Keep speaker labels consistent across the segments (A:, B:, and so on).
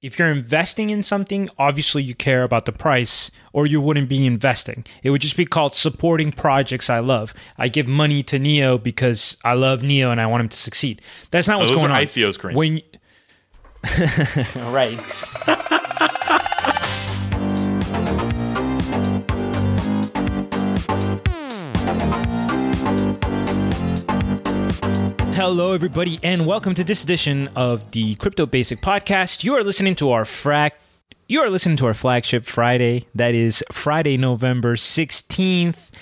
A: if you're investing in something, obviously you care about the price or you wouldn't be investing. It would just be called supporting projects I love. I give money to Neo because I love Neo and I want him to succeed. That's not oh, what's
B: Oh, Those
A: going
B: are
A: on.
B: ICOs, Kareem.
A: When right. Hello, everybody, and welcome to this edition of the Crypto Basic Podcast. You are listening to our frac. You are listening to our flagship Friday. That is Friday, November sixteenth,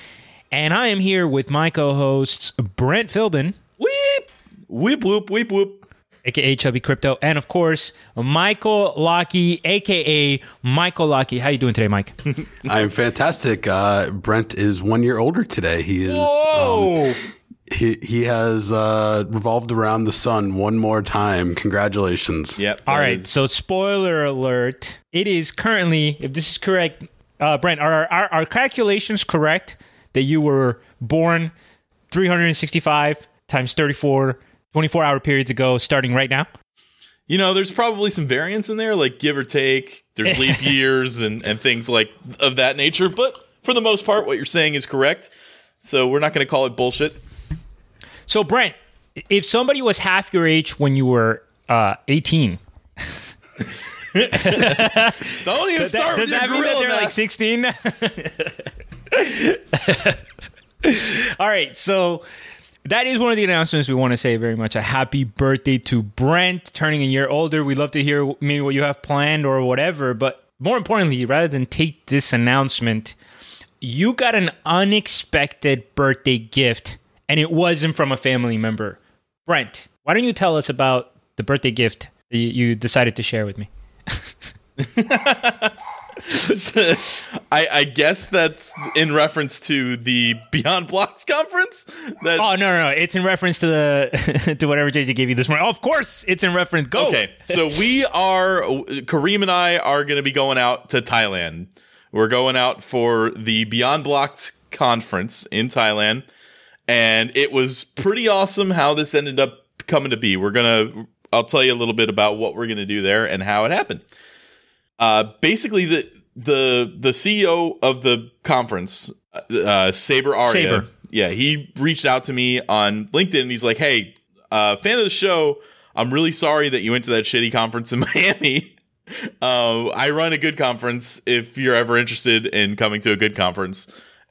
A: and I am here with my co-hosts Brent Philbin,
B: Weep, whoop, whoop, whoop, whoop.
A: aka Chubby Crypto, and of course Michael Lockey, aka Michael Lockey. How are you doing today, Mike?
C: I'm fantastic. Uh, Brent is one year older today. He is. Um,
B: Whoa!
C: He he has uh, revolved around the sun one more time. Congratulations.
B: Yep.
A: All right.
B: is-
A: so spoiler alert. It is currently, if this is correct, uh, Brent, are our, our calculations correct that you were born 365 times 34, 24 hour periods ago, starting right now?
B: you know, there's probably some variance in there, like give or take. There's leap years and, and things like of that nature. But for the most part, what you're saying is correct. So we're not going to call it bullshit.
A: So, Brent, if somebody was half your age when you were uh, 18,
B: Don't even start with
A: does that mean that they're like 16? All right, so that is one of the announcements we want to say very much. A happy birthday to Brent, turning a year older. We'd love to hear maybe what you have planned or whatever. But more importantly, rather than take this announcement, you got an unexpected birthday gift, and it wasn't from a family member. Brent, why don't you tell us about the birthday gift that you- decided to share with me?
B: I, I guess that's in reference to the Beyond Blocks conference. That
A: Oh no, no, no! It's in reference to the to whatever JJ gave you this morning. Oh, of course, it's in reference. Go.
B: Okay, so we are Kareem and I are going to be going out to Thailand. We're going out for the Beyond Blocks conference in Thailand, and it was pretty awesome how this ended up coming to be. We're gonna I'll tell you a little bit about what we're gonna do there and how it happened. Uh, basically, the the the CEO of the conference, uh, Saber Aria,
A: Saber.
B: yeah, he reached out to me on LinkedIn. and He's like, "Hey, uh, fan of the show. I'm really sorry that you went to that shitty conference in Miami. Uh, I run a good conference. If you're ever interested in coming to a good conference,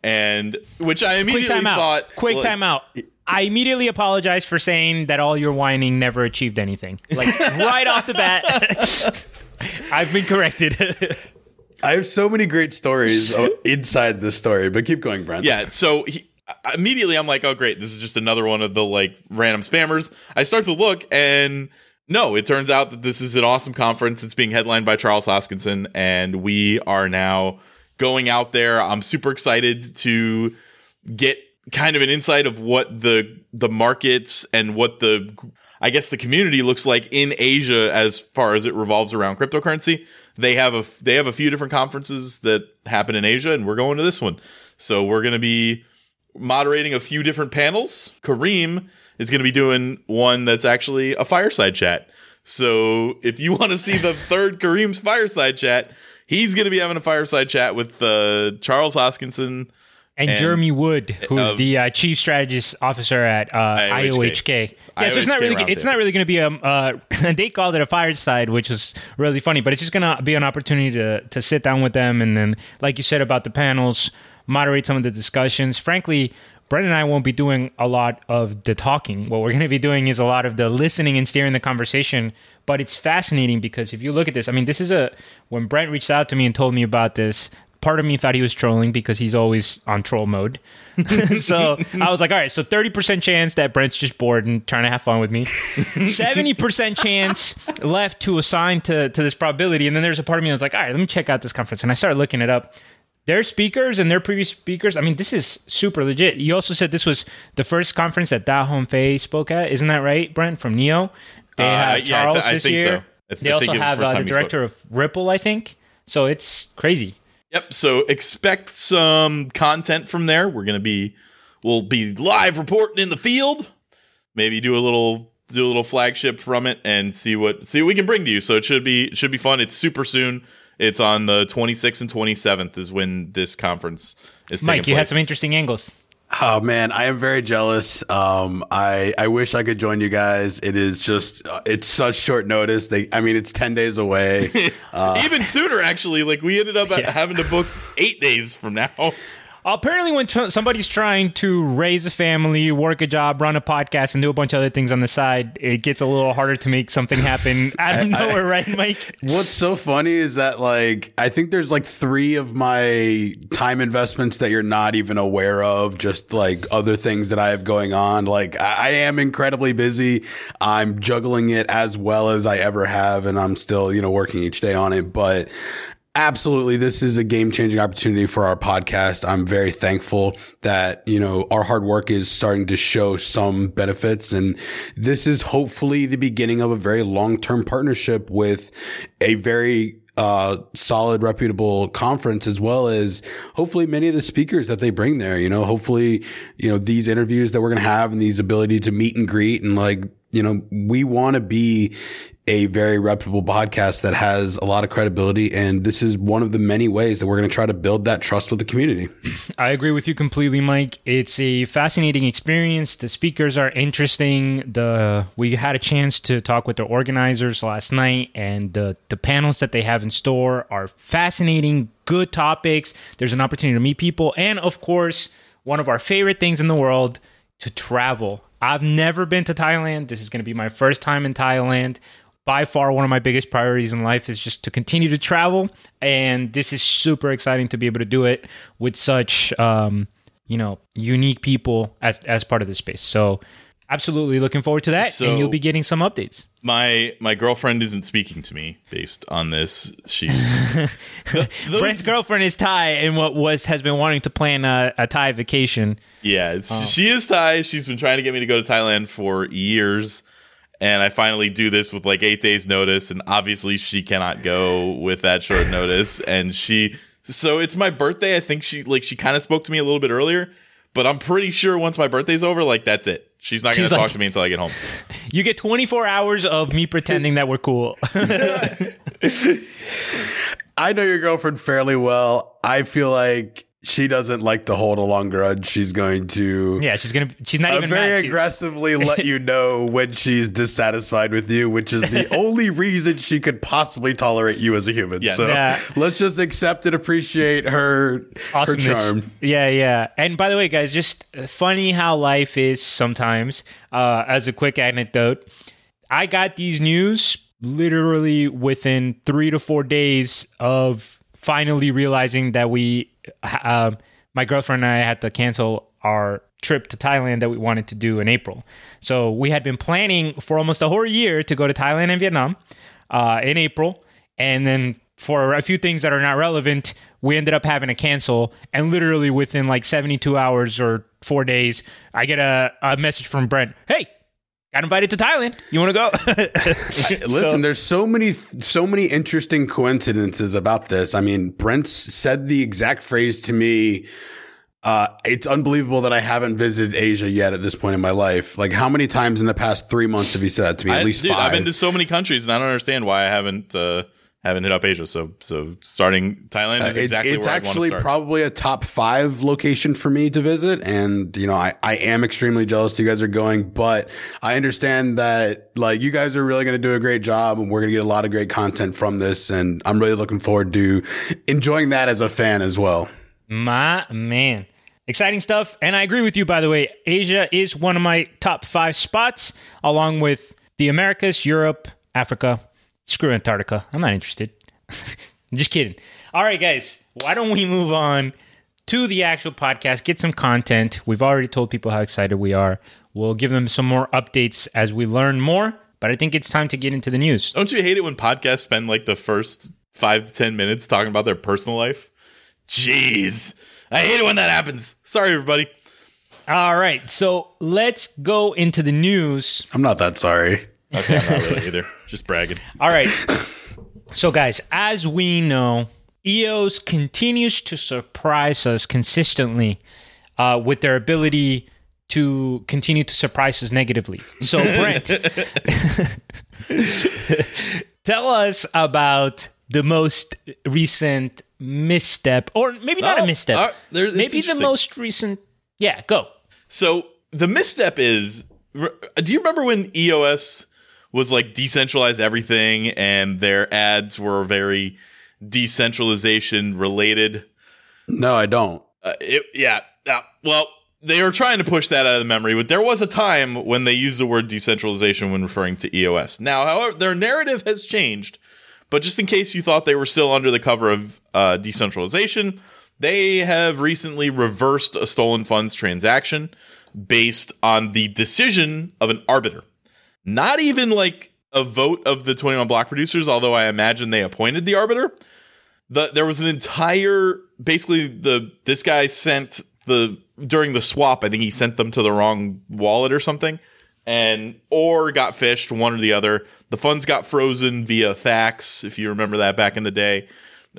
B: and which I
A: Quick
B: immediately
A: time out.
B: thought,
A: Quick
B: like,
A: time out. I immediately apologize for saying that all your whining never achieved anything. Like right off the bat, I've been corrected.
C: I have so many great stories inside this story, but keep going, Brent.
B: Yeah, so he, immediately I'm like, oh great, this is just another one of the like random spammers. I start to look and no, it turns out that this is an awesome conference. It's being headlined by Charles Hoskinson, and we are now going out there. I'm super excited to get kind of an insight of what the the markets and what the I guess the community looks like in Asia as far as it revolves around cryptocurrency. They have a they have a few different conferences that happen in Asia, and we're going to this one. So we're going to be moderating a few different panels. Kareem is going to be doing one that's actually a fireside chat. So if you want to see the third Kareem's fireside chat, he's going to be having a fireside chat with uh, Charles Hoskinson.
A: and,
B: And-
A: Jeremy Wood, who's the uh, chief strategist officer at uh,
B: IOHK.
A: IOHK. Yeah, so it's not really it's not really going to be a. Uh, they called it a fireside, which was really funny, but it's just going to be an opportunity to to sit down with them and then, like you said about the panels, moderate some of the discussions. Frankly. Brent and I won't be doing a lot of the talking. What we're going to be doing is a lot of the listening and steering the conversation. But it's fascinating because if you look at this, I mean, this is a. When Brent reached out to me and told me about this, part of me thought he was trolling because he's always on troll mode. so I was like, all right, so 30% chance that Brent's just bored and trying to have fun with me. 70% chance left to assign to, to this probability. And then there's a part of me that's like, all right, let me check out this conference. And I started looking it up. Their speakers and their previous speakers, I mean, this is super legit. You also said this was the first conference that Da Hong Fei spoke at. Isn't that right, Brent, from Neo? They
B: Uh,
A: have
B: yeah, I th-
A: Charles
B: I
A: this
B: think so.
A: year.
B: I th-
A: They
B: I
A: also
B: think it the
A: have uh, the director of Ripple, I think. So it's crazy.
B: Yep. So expect some content from there. We're gonna be we'll be live reporting in the field. Maybe do a little do a little flagship from it and see what see what we can bring to you. So it should be it should be fun. It's super soon. It's on the 26th and 27th is when this conference is.
A: Mike,
B: taking
A: you had some interesting angles.
C: Oh man, I am very jealous. Um, I I wish I could join you guys. It is just uh, it's such short notice. They, I mean, it's ten days away.
B: Even sooner, actually. Like we ended up
A: Yeah.
B: having to book eight days from now.
A: Apparently, when somebody's trying to raise a family, work a job, run a podcast, and do a bunch of other things on the side, it gets a little harder to make something happen out of nowhere, right, Mike?
C: What's so funny is that like I think there's like three of my time investments that you're not even aware of, just like other things that I have going on. Like I, I am incredibly busy. I'm juggling it as well as I ever have, and I'm still, you know, working each day on it. But Absolutely. This is a game changing opportunity for our podcast. I'm very thankful that, you know, our hard work is starting to show some benefits. And this is hopefully the beginning of a very long term partnership with a very uh, solid, reputable conference, as well as hopefully many of the speakers that they bring there. You know, hopefully, you know, these interviews that we're going to have and these ability to meet and greet and like, you know, we want to be a very reputable podcast that has a lot of credibility. And this is one of the many ways that we're going to try to build that trust with the community.
A: I agree with you completely, Mike. It's a fascinating experience. The speakers are interesting. The we had a chance to talk with the organizers last night, and the the panels that they have in store are fascinating. Good topics. There's an opportunity to meet people, and of course, one of our favorite things in the world to travel. I've never been to Thailand. This is going to be my first time in Thailand by far one of my biggest priorities in life is just to continue to travel and this is super exciting to be able to do it with such um, you know unique people as as part of this space so absolutely looking forward to that
B: So-
A: and you'll be getting some updates
B: My my girlfriend isn't speaking to me based on this. She's Th- those-
A: Brent's girlfriend is Thai and what was has been wanting to plan a, a Thai vacation
B: Yeah,
A: Oh.
B: she is Thai. She's been trying to get me to go to Thailand for years. And I finally do this with like eight days notice. And obviously she cannot go with that short notice. And she, so it's my birthday. I think she, like, she kind of spoke to me a little bit earlier, but I'm pretty sure once my birthday's over, like, that's it. She's not going
A: She's
B: to talk
A: like-
B: to me until I get home.
A: you get 24 hours of me pretending that we're cool
C: I know your girlfriend fairly well. I feel like she doesn't like to hold a long grudge. She's going to
A: yeah she's gonna she's not
C: uh,
A: even
C: very
A: mad.
C: Aggressively let you know when she's dissatisfied with you, which is the only reason she could possibly tolerate you as a human.
B: Yes.
C: So
A: Yeah.
C: let's just accept and appreciate her her charm.
A: Yeah, yeah. And by the way, guys, just funny how life is sometimes. Uh, as a quick anecdote, I got these news literally within three to four days of finally realizing that we, um, my girlfriend and I had to cancel our trip to Thailand that we wanted to do in April. So we had been planning for almost a whole year to go to Thailand and Vietnam uh, in April. And then for a few things that are not relevant, we ended up having to cancel. And literally within like 72 hours or four days, I get a, a message from Brent Hey, got invited to Thailand. You want to go?
C: Listen, there's so many, so many interesting coincidences about this. I mean, Brent said the exact phrase to me. Uh, it's unbelievable that I haven't visited Asia yet at this point in my life. Like, how many times in the past three months have you said that to me? At
B: I,
C: least
B: dude,
C: five.
B: I've been to so many countries and I don't understand why I haven't, uh, haven't hit up Asia. So, so starting Thailand is uh,
C: It-
B: exactly
C: it's
B: where I want to
C: actually probably a top five location for me to visit. And, you know, I, I am extremely jealous you guys are going, but I understand that like you guys are really going to do a great job and we're going to get a lot of great content from this. And I'm really looking forward to enjoying that as a fan as well.
A: my man. Exciting stuff. And I agree with you, by the way. Asia is one of my top five spots, along with the Americas, Europe, Africa. Screw Antarctica. I'm not interested. Just kidding. All right, guys. Why don't we move on to the actual podcast, get some content. We've already told people how excited we are. We'll give them some more updates as we learn more. But I think it's time to get into the news.
B: Don't you hate it when podcasts spend like the first five to ten minutes talking about their personal life? Jeez. I hate it when that happens. Sorry, everybody.
A: All right. So let's go into the news.
C: I'm not that sorry.
B: Okay, I'm not really either. Just bragging.
A: All right. So, guys, as we know, EOS continues to surprise us consistently uh, with their ability to continue to surprise us negatively. So, Brent, tell us about the most recent misstep, or maybe not
B: Oh,
A: a misstep,
B: uh, there-
A: maybe the most recent. Yeah, go.
B: So the misstep is do you remember when EOS was like decentralized everything and their ads were very decentralization related?
C: No, I don't.
B: Uh, it, yeah. uh, well, they were trying to push that out of the memory, but there was a time when they used the word decentralization when referring to EOS. Now, however, their narrative has changed. But just in case you thought they were still under the cover of uh, decentralization, they have recently reversed a stolen funds transaction based on the decision of an arbiter. Not even like a vote of the 21 block producers, although I imagine they appointed the arbiter. The there was an entire basically the this guy sent the during the swap i think he sent them to the wrong wallet or something and or got fished one or the other. The funds got frozen via ECAF if you remember that back in the day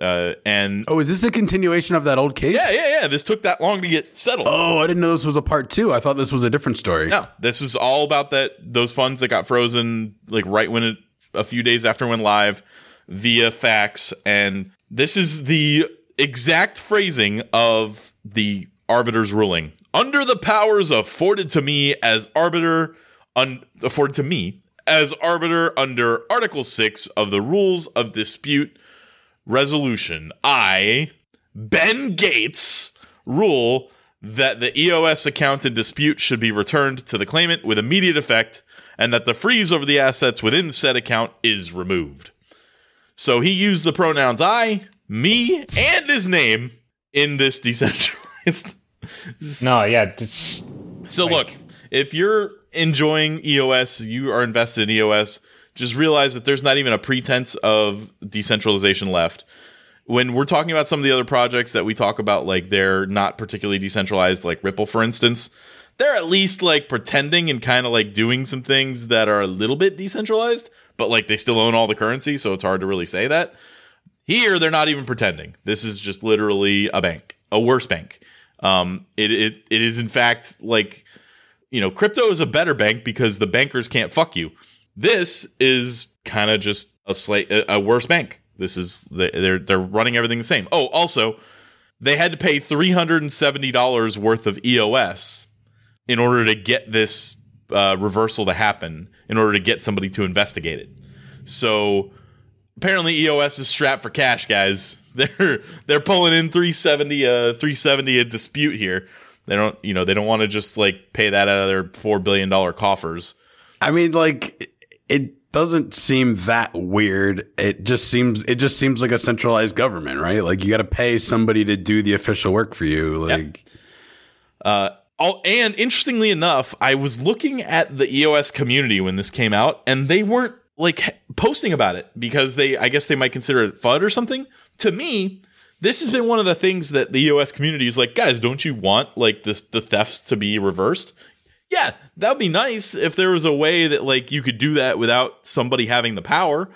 B: uh, and
C: Oh, is this a continuation of that old case?
B: yeah yeah yeah this took that long to get settled
C: Oh, I didn't know this was a part two. I thought this was a different story.
B: no this is all about that those funds that got frozen like right when it a few days after it went live via ECAF and this is the exact phrasing of the arbiter's ruling under the powers afforded to me as arbiter un- afforded to me as arbiter under article 6 of the rules of dispute resolution i ben gates rule that the EOS account in dispute should be returned to the claimant with immediate effect and that the freeze over the assets within said account is removed. So he used the pronouns I, me, and his name in this decentralized.
A: No, yeah,
B: So look, if you're enjoying EOS, you are invested in EOS, just realize that there's not even a pretense of decentralization left. When we're talking about some of the other projects that we talk about, like they're not particularly decentralized, like Ripple, for instance, they're at least like pretending and kind of like doing some things that are a little bit decentralized, but like they still own all the currency, so it's hard to really say that. Here, they're not even pretending. This is just literally a bank, a worse bank. Um, it, it it is in fact like you know, crypto is a better bank because the bankers can't fuck you. This is kind of just a slight a, a worse bank. This is they're they're running everything the same. Oh, also, they had to pay three hundred and seventy dollars worth of EOS in order to get this uh, reversal to happen. In order to get somebody to investigate it. So apparently EOS is strapped for cash, guys. They're they're pulling in 370 uh 370 a dispute here. They don't you know, they don't want to just like pay that out of their 4 billion dollar coffers.
C: I mean, like, it doesn't seem that weird. It just seems, it just seems like a centralized government, right? Like, you got to pay somebody to do the official work for you. Like,
B: Uh oh, and interestingly enough, I was looking at the EOS community when this came out and they weren't like posting about it because they I guess they might consider it FUD or something. To me, this has been one of the things that the EOS community is like, guys, don't you want like this the thefts to be reversed? Yeah, that would be nice if there was a way that like you could do that without somebody having the power.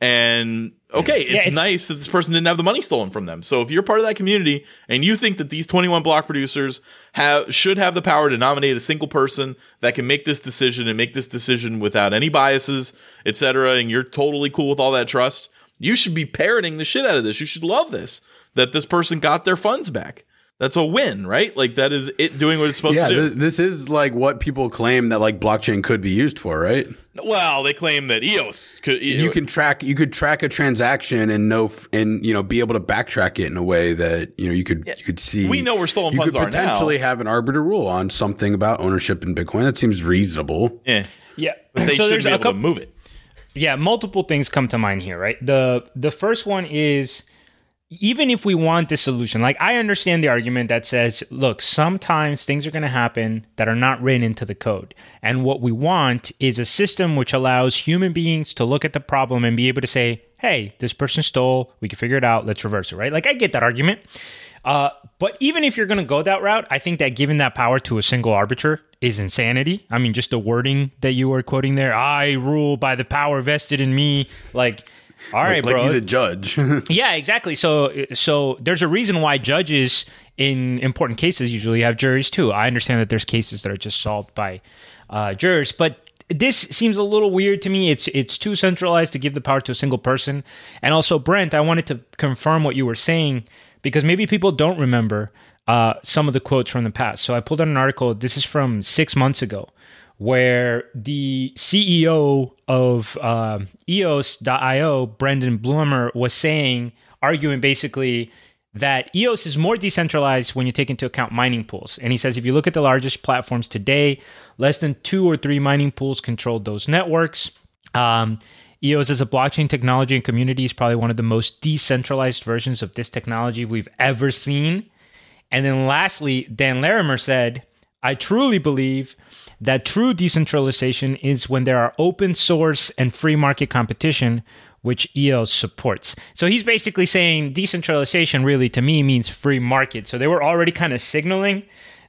B: And okay, it's,
A: it's-
B: nice that this person didn't have the money stolen from them. So if you're part of that community and you think that these 21 block producers have should have the power to nominate a single person that can make this decision and make this decision without any biases, etc., and you're totally cool with all that trust, you should be parroting the shit out of this. You should love this that this person got their funds back. That's a win, right? Like that is it doing what it's supposed
C: yeah,
B: to do.
C: th- this is like what people claim that like blockchain could be used for, right?
B: well, they claim that EOS could
C: You can track, you could track a transaction and know, f- and you know, be able to backtrack it in a way that you know you could you could see.
B: We know where stolen
C: you
B: funds
C: could
B: are now.
C: potentially have an arbiter rule on something about ownership in Bitcoin. That seems reasonable.
B: Yeah,
A: yeah.
B: but they
A: so
B: should
A: there's
B: be
A: a
B: able
A: couple.
B: to move it.
A: yeah multiple things come to mind here right the the first one is even if we want this solution like i understand the argument that says look sometimes things are going to happen that are not written into the code and what we want is a system which allows human beings to look at the problem and be able to say hey this person stole we can figure it out let's reverse it right like i get that argument uh, but even if you're going to go that route, I think that giving that power to a single arbiter is insanity. I mean, just the wording that you were quoting there, I rule by the power vested in me. Like, all right,
C: like
A: bro.
C: he's a judge.
A: Yeah, exactly. So, so there's a reason why judges in important cases usually have juries too. I understand that there's cases that are just solved by uh, jurors, but this seems a little weird to me. It's it's too centralized to give the power to a single person. And also, Brent, I wanted to confirm what you were saying because maybe people don't remember uh, some of the quotes from the past. So I pulled out an article. This is from six months ago where the CEO of uh, EOS.io, Brendan Blumer, was saying, arguing basically that EOS is more decentralized when you take into account mining pools. And he says if you look at the largest platforms today, less than two or three mining pools control those networks. Um, EOS as a blockchain technology and community is probably one of the most decentralized versions of this technology we've ever seen. And then lastly, Dan Larimer said, I truly believe that true decentralization is when there are open source and free market competition, which EOS supports. So he's basically saying decentralization really to me means free market. So they were already kind of signaling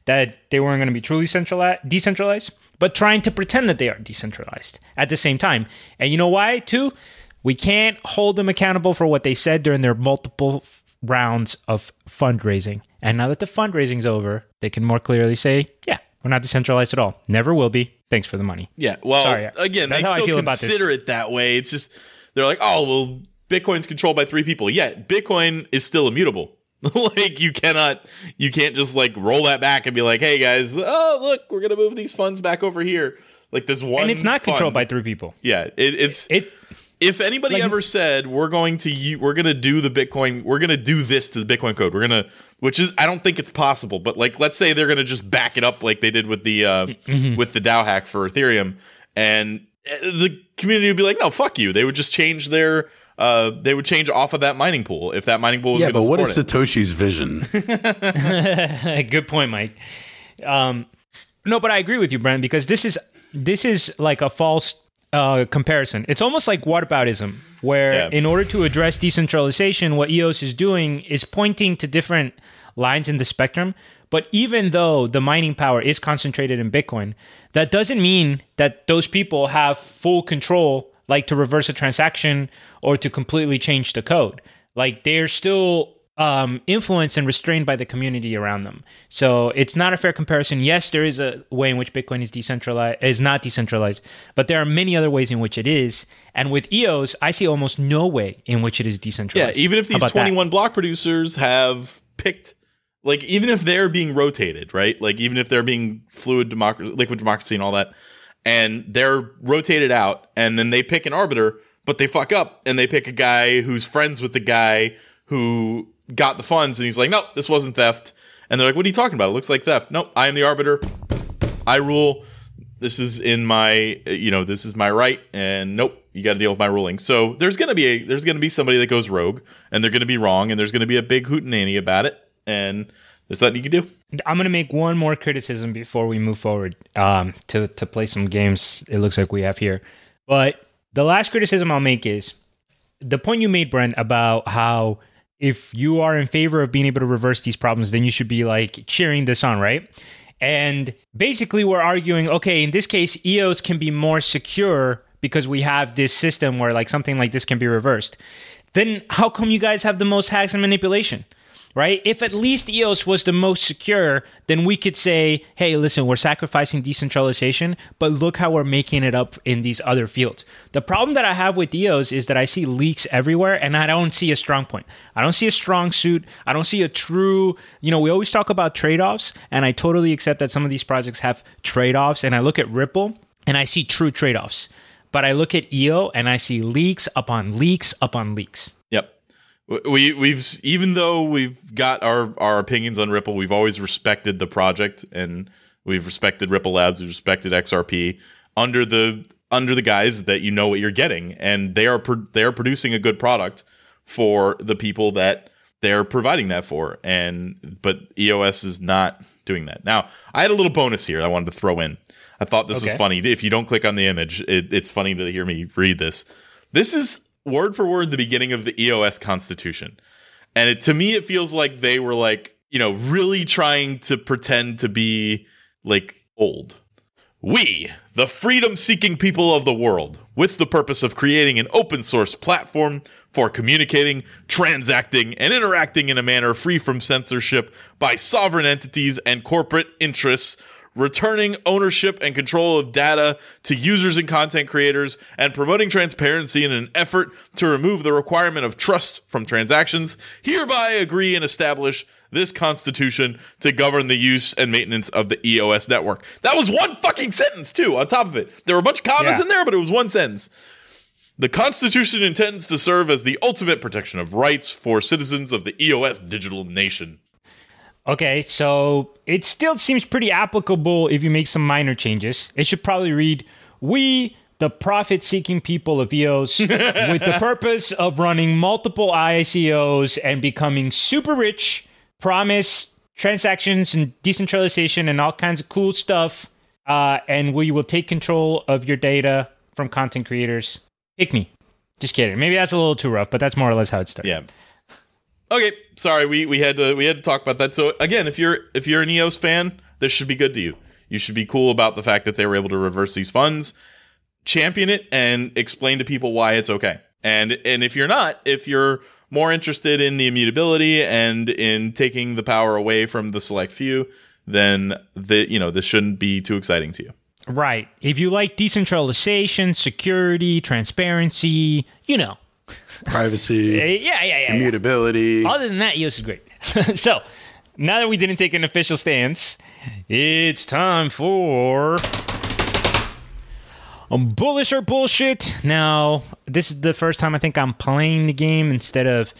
A: that they weren't going to be truly centralized, decentralized, but trying to pretend that they are decentralized at the same time. And you know why, too? We can't hold them accountable for what they said during their multiple rounds of fundraising. And now that the fundraising's over, they can more clearly say, yeah, we're not decentralized at all. Never will be. Thanks for the money.
B: Yeah. Well,
A: Sorry,
B: again,
A: that's
B: they
A: how I
B: still
A: feel about
B: consider it that way. It's just they're like, oh, well, Bitcoin's controlled by three people. Yet Bitcoin is still immutable. like you cannot, you can't just like roll that back and be like, hey guys, oh look, we're gonna move these funds back over here. Like this one,
A: And it's not
B: fund-
A: controlled by three people.
B: Yeah, it, it's
A: It
B: if anybody
A: Like-
B: ever said we're going to we're going to do the bitcoin we're going to do this to the bitcoin code we're going to which is i don't think it's possible but like let's say they're going to just back it up like they did with the uh
A: Mm-hmm.
B: with the dao hack for ethereum and uh, the community would be like no fuck you they would just change their uh they would change off of that mining pool if that mining pool was
C: yeah, but what
B: support it.
C: Satoshi's vision?
A: Good point, Mike. Um, no, but I agree with you, Brent, because this is this is like a false uh, comparison. It's almost like whataboutism, where
B: Yeah.
A: in order to address decentralization, what EOS is doing is pointing to different lines in the spectrum. But even though the mining power is concentrated in Bitcoin, that doesn't mean that those people have full control, like to reverse a transaction or to completely change the code. Like they're still um, influenced and restrained by the community around them. So it's not a fair comparison. Yes, there is a way in which Bitcoin is decentralized, is not decentralized, but there are many other ways in which it is. And with EOS, I see almost no way in which it is decentralized.
B: yeah even if these 21 block producers have picked like even if they're being rotated right like even if they're being fluid democracy liquid democracy and all that and they're rotated out and then they pick an arbiter but they fuck up and they pick a guy who's friends with the guy who got the funds and he's like nope this wasn't theft. And they're like what are you talking about? It looks like theft. Nope i am the arbiter. I rule. This is in my you know this is my right and nope you got to deal with my ruling. So there's gonna be a there's gonna be somebody that goes rogue and they're gonna be wrong and there's gonna be a big hootenanny about it and there's nothing you can do.
A: I'm to make one more criticism before we move forward um, to to play some games. It looks like we have here, but the last criticism I'll make is the point you made, Brent, about how if you are in favor of being able to reverse these problems, then you should be like cheering this on, right? And basically, we're arguing, okay, in this case, EOS can be more secure because we have this system where like something like this can be reversed. Then how come you guys have the most hacks and manipulation? Right? If at least EOS was the most secure, then we could say, hey, listen, we're sacrificing decentralization, but look how we're making it up in these other fields. The problem that I have with EOS is that I see leaks everywhere and I don't see a strong point. I don't see a strong suit. I don't see a true, you know, we always talk about trade offs, and I totally accept that some of these projects have trade offs. And I look at Ripple and I see true trade offs. But I look at EO and I see leaks upon leaks upon leaks.
B: Yep. We we've even though we've got our our opinions on Ripple, we've always respected the project and we've respected Ripple Labs, we've respected XRP under the under the guise that you know what you're getting and they are pro- they are producing a good product for the people that they're providing that for and but EOS is not doing that. Now, I had a little bonus here I wanted to throw in. I thought this
A: Okay.
B: was funny. If you don't click on the image, it, it's funny to hear me read this. This is word for word the beginning of the EOS Constitution, and it, to me, it feels like they were like, you know, really trying to pretend to be like old. We, the freedom seeking people of the world, with the purpose of creating an open source platform for communicating, transacting, and interacting in a manner free from censorship by sovereign entities and corporate interests, returning ownership and control of data to users and content creators, and promoting transparency in an effort to remove the requirement of trust from transactions, hereby agree and establish this constitution to govern the use and maintenance of the EOS network. That was one fucking sentence, too, on top of it. There were a bunch of commas
A: Yeah.
B: in there, but it was one sentence. The Constitution intends to serve as the ultimate protection of rights for citizens of the EOS digital nation.
A: Okay, so it still seems pretty applicable if you make some minor changes. It should probably read We, the profit seeking people of EOS, with the purpose of running multiple ICOs and becoming super rich, promise transactions and decentralization and all kinds of cool stuff. Uh, and we will take control of your data from content creators. Pick me. Just kidding. Maybe that's a little too rough, but that's more or less how it started.
B: Yeah. Okay, sorry, we, we had to we had to talk about that. So again, if you're if you're an EOS fan, this should be good to you. You should be cool about the fact that they were able to reverse these funds, champion it, and explain to people why it's okay. And and if you're not, if you're more interested in the immutability and in taking the power away from the select few, then the you know this shouldn't be too exciting to you.
A: Right. If you like decentralization, security, transparency, you know.
C: Privacy,
A: Yeah, yeah, yeah. yeah.
C: immutability.
A: Other than that, EOS is great. so, now that we didn't take an official stance, it's time for um, bullish or bullshit. Now, this is the first time I think I'm playing the game instead of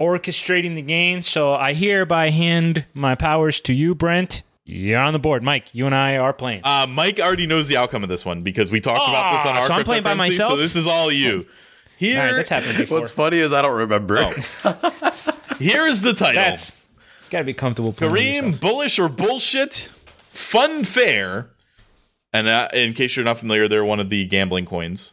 A: orchestrating the game. So I hereby hand my powers to you, Brent. You're on the board, Mike. You and I are playing.
B: Uh, Mike already knows the outcome of this one because we talked about this on our
A: so I'm playing by myself?
B: So this is all you. Here,
A: right, that's happened before.
C: What's funny is I don't remember.
B: here is the title.
A: That's gotta be comfortable.
B: Kareem, bullish or bullshit? Funfair. And uh, in case you're not familiar, they're one of the gambling coins.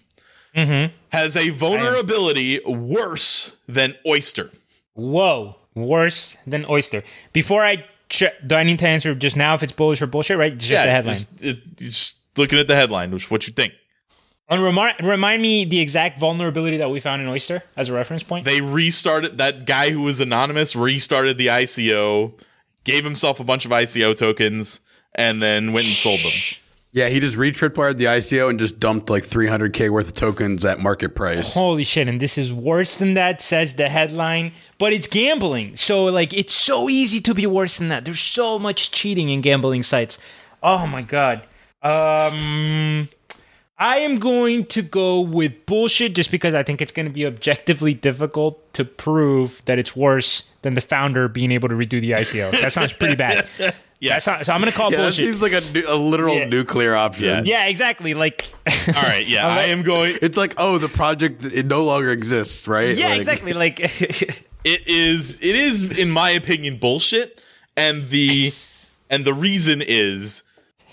A: Mm-hmm.
B: Has a vulnerability worse than Oyster.
A: Whoa, worse than oyster. Before I ch- do, I need to answer just now if it's bullish or bullshit, right? Just the headline.
B: Just, it- just looking at the headline, which what you think?
A: And remind remind me the exact vulnerability that we found in oyster as a reference point.
B: They restarted that guy who was anonymous restarted the ICO, gave himself a bunch of ICO tokens, and then went and sold them.
C: Yeah, he just re-tripwired the ICO and just dumped like 300k worth of tokens at market price.
A: Holy shit! And this is worse than that, says the headline. But it's gambling, so like it's so easy to be worse than that. There's so much cheating in gambling sites. Oh my god. Um, I am going to go with bullshit just because I think it's going to be objectively difficult to prove that it's worse than the founder being able to redo the ICO. That sounds pretty bad.
B: Yeah.
A: That's not, so I'm going to call
C: Yeah, that seems like a, nu- a literal
A: Yeah.
C: nuclear option.
B: Yeah.
A: yeah, exactly. Like,
B: All right, yeah, I am going.
C: It's like, oh, the project it no longer exists, right?
A: yeah,
C: Like-
A: exactly. Like,
B: It is. It is, in my opinion, bullshit. And the and the reason is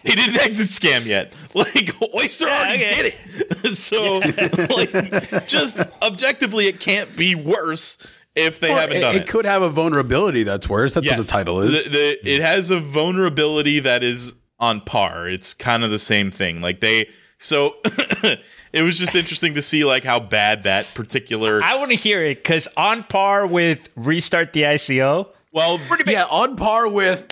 B: they didn't exit scam yet. Like Oyster
A: Yeah,
B: already
A: okay.
B: did it. so like, just objectively, it can't be worse if they
C: Or
B: haven't
C: it,
B: done
C: it It could have a vulnerability that's worse. That's what the title is.
B: The, the, it has a vulnerability that is on par. It's kind of the same thing. Like they so it was just interesting to see like how bad that particular
A: I want to hear it because on par with restart the ICO.
B: well
C: yeah, on par with.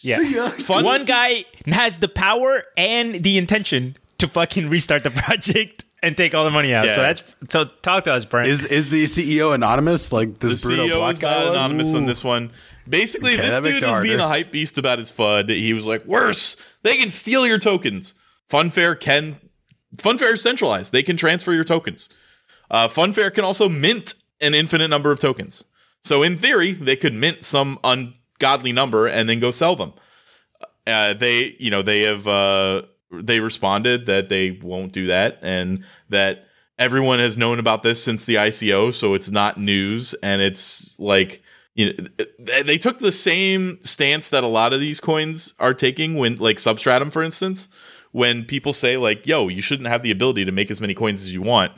A: Yeah.
C: See ya.
B: Fun-
A: One guy has the power and the intention to fucking restart the project and take all the money out.
B: Yeah.
A: So that's so talk to us, Brent.
C: Is is the CEO anonymous? Like
B: the
C: this Bruno
B: CEO
C: Black
B: is not
C: was?
B: anonymous on this one. Basically,
C: Okay,
B: this dude
C: it
B: was being a hype beast about his FUD. He was like, worse, they can steal your tokens. Funfair can Funfair is centralized. They can transfer your tokens. Uh, Funfair can also mint an infinite number of tokens. So in theory, they could mint some ungodly number and then go sell them. Uh, they, you know, they have uh, they responded that they won't do that and that everyone has known about this since the ICO, so it's not news and it's like you know they- took the same stance that a lot of these coins are taking when like Substratum for instance, when people say like, "Yo, you shouldn't have the ability to make as many coins as you want."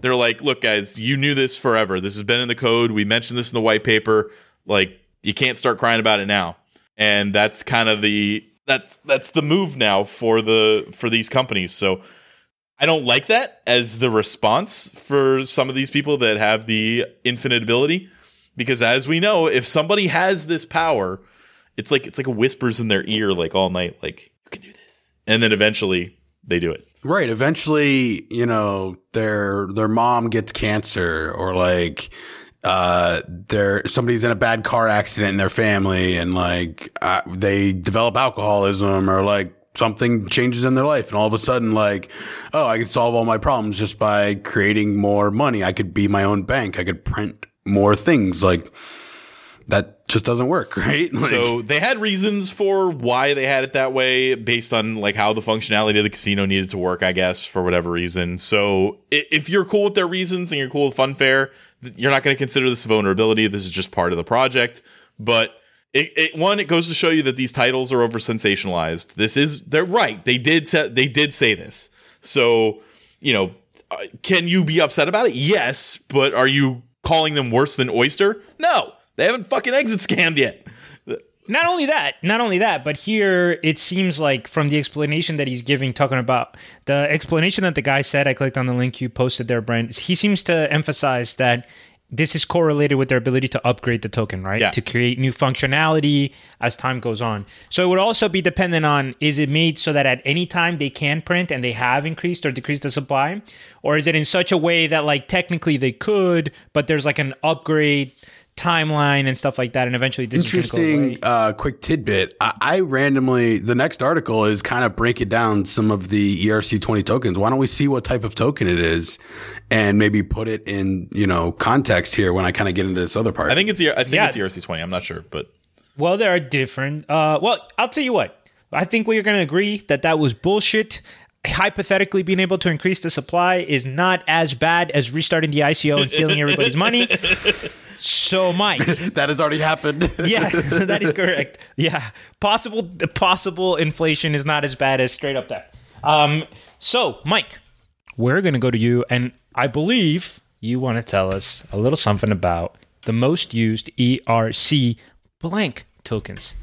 B: They're like, "Look guys, you knew this forever. This has been in the code. We mentioned this in the white paper. Like you can't start crying about it now." And that's kind of the that's that's the move now for the for these companies. So I don't like that as the response for some of these people that have the infinite ability because as we know, if somebody has this power, it's like it's like whispers in their ear like all night like you can do this. And then eventually they do it.
C: Right. Eventually, you know, their their mom gets cancer or like uh there somebody's in a bad car accident in their family and like uh, they develop alcoholism or like something changes in their life and all of a sudden like oh i could solve all my problems just by creating more money. I could be my own bank. I could print more things. Like that just doesn't work right? Like,
B: so they had reasons for why they had it that way based on like how the functionality of the casino needed to work i guess for whatever reason. So if you're cool with their reasons and you're cool with Funfair you're not going to consider this a vulnerability this is just part of the project but it, it, one it goes to show you that these titles are over sensationalized this is they're right they did say, they did say this. So you know uh, can you be upset about it? Yes but are you calling them worse than oyster? No they haven't fucking exit scammed yet
A: not only that, not only that, but here it seems like from the explanation that he's giving, talking about the explanation that the guy said, I clicked on the link you posted there, Brent. He seems to emphasize that this is correlated with their ability to upgrade the token, right?
B: Yeah.
A: To create new functionality as time goes on. So it would also be dependent on is it made so that at any time they can print and they have increased or decreased the supply? Or is it in such a way that like technically they could, but there's like an upgrade timeline and stuff like that, and eventually this
C: interesting. Uh, quick tidbit: I, I, randomly the next article is kind of break it down some of the ERC twenty tokens. Why don't we see what type of token it is, and maybe put it in you know context here when I kind of get into this other part.
B: I think it's I think yeah. it's ERC twenty. I'm not sure, but
A: well, there are different. Uh, well, I'll tell you what. I think we're going to agree that that was bullshit hypothetically being able to increase the supply is not as bad as restarting the ICO and stealing everybody's money. So, Mike,
C: that has already happened.
A: yeah, that is correct. Yeah, possible possible inflation is not as bad as straight up that. Um, so, Mike, we're gonna go to you, and I believe you want to tell us a little something about the most used ERC blank tokens.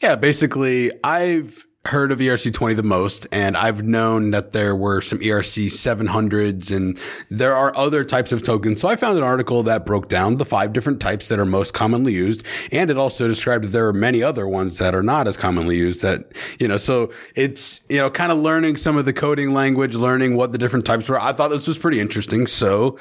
C: Yeah, basically, I've heard of ERC20 the most, and I've known that there were some ERC 700s and there are other types of tokens. So I found an article that broke down the five different types that are most commonly used. And it also described that there are many other ones that are not as commonly used that, you know, so it's, you know, kind of learning some of the coding language, learning what the different types were. I thought this was pretty interesting. So,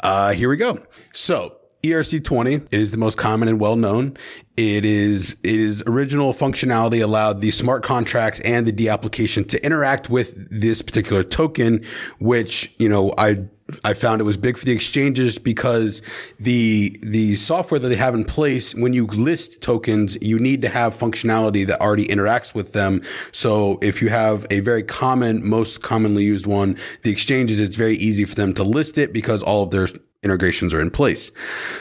C: uh, here we go. So ERC20 it is the most common and well known. It is, it is original functionality allowed the smart contracts and the D application to interact with this particular token, which, you know, I, I found it was big for the exchanges because the the software that they have in place, when you list tokens, you need to have functionality that already interacts with them. So if you have a very common, most commonly used one, the exchanges, it's very easy for them to list it because all of their integrations are in place.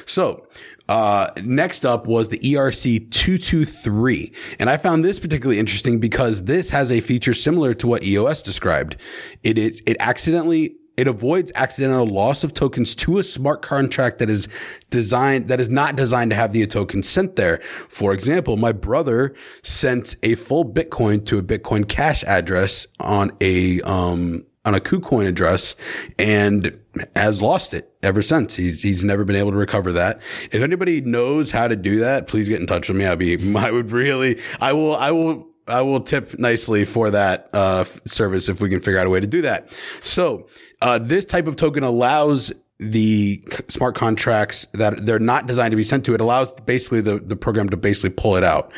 C: So, uh, next up was the ERC 223. And I found this particularly interesting because this has a feature similar to what EOS described. It is, it accidentally it avoids accidental loss of tokens to a smart contract that is designed, that is not designed to have the token sent there. For example, my brother sent a full Bitcoin to a Bitcoin Cash address on a, um, on a KuCoin address and has lost it ever since. He's he's never been able to recover that. If anybody knows how to do that, please get in touch with me. I'd be I would really I will I will I will tip nicely for that uh, service if we can figure out a way to do that. So uh, this type of token allows the smart contracts that they're not designed to be sent to. It allows basically the, the program to basically pull it out.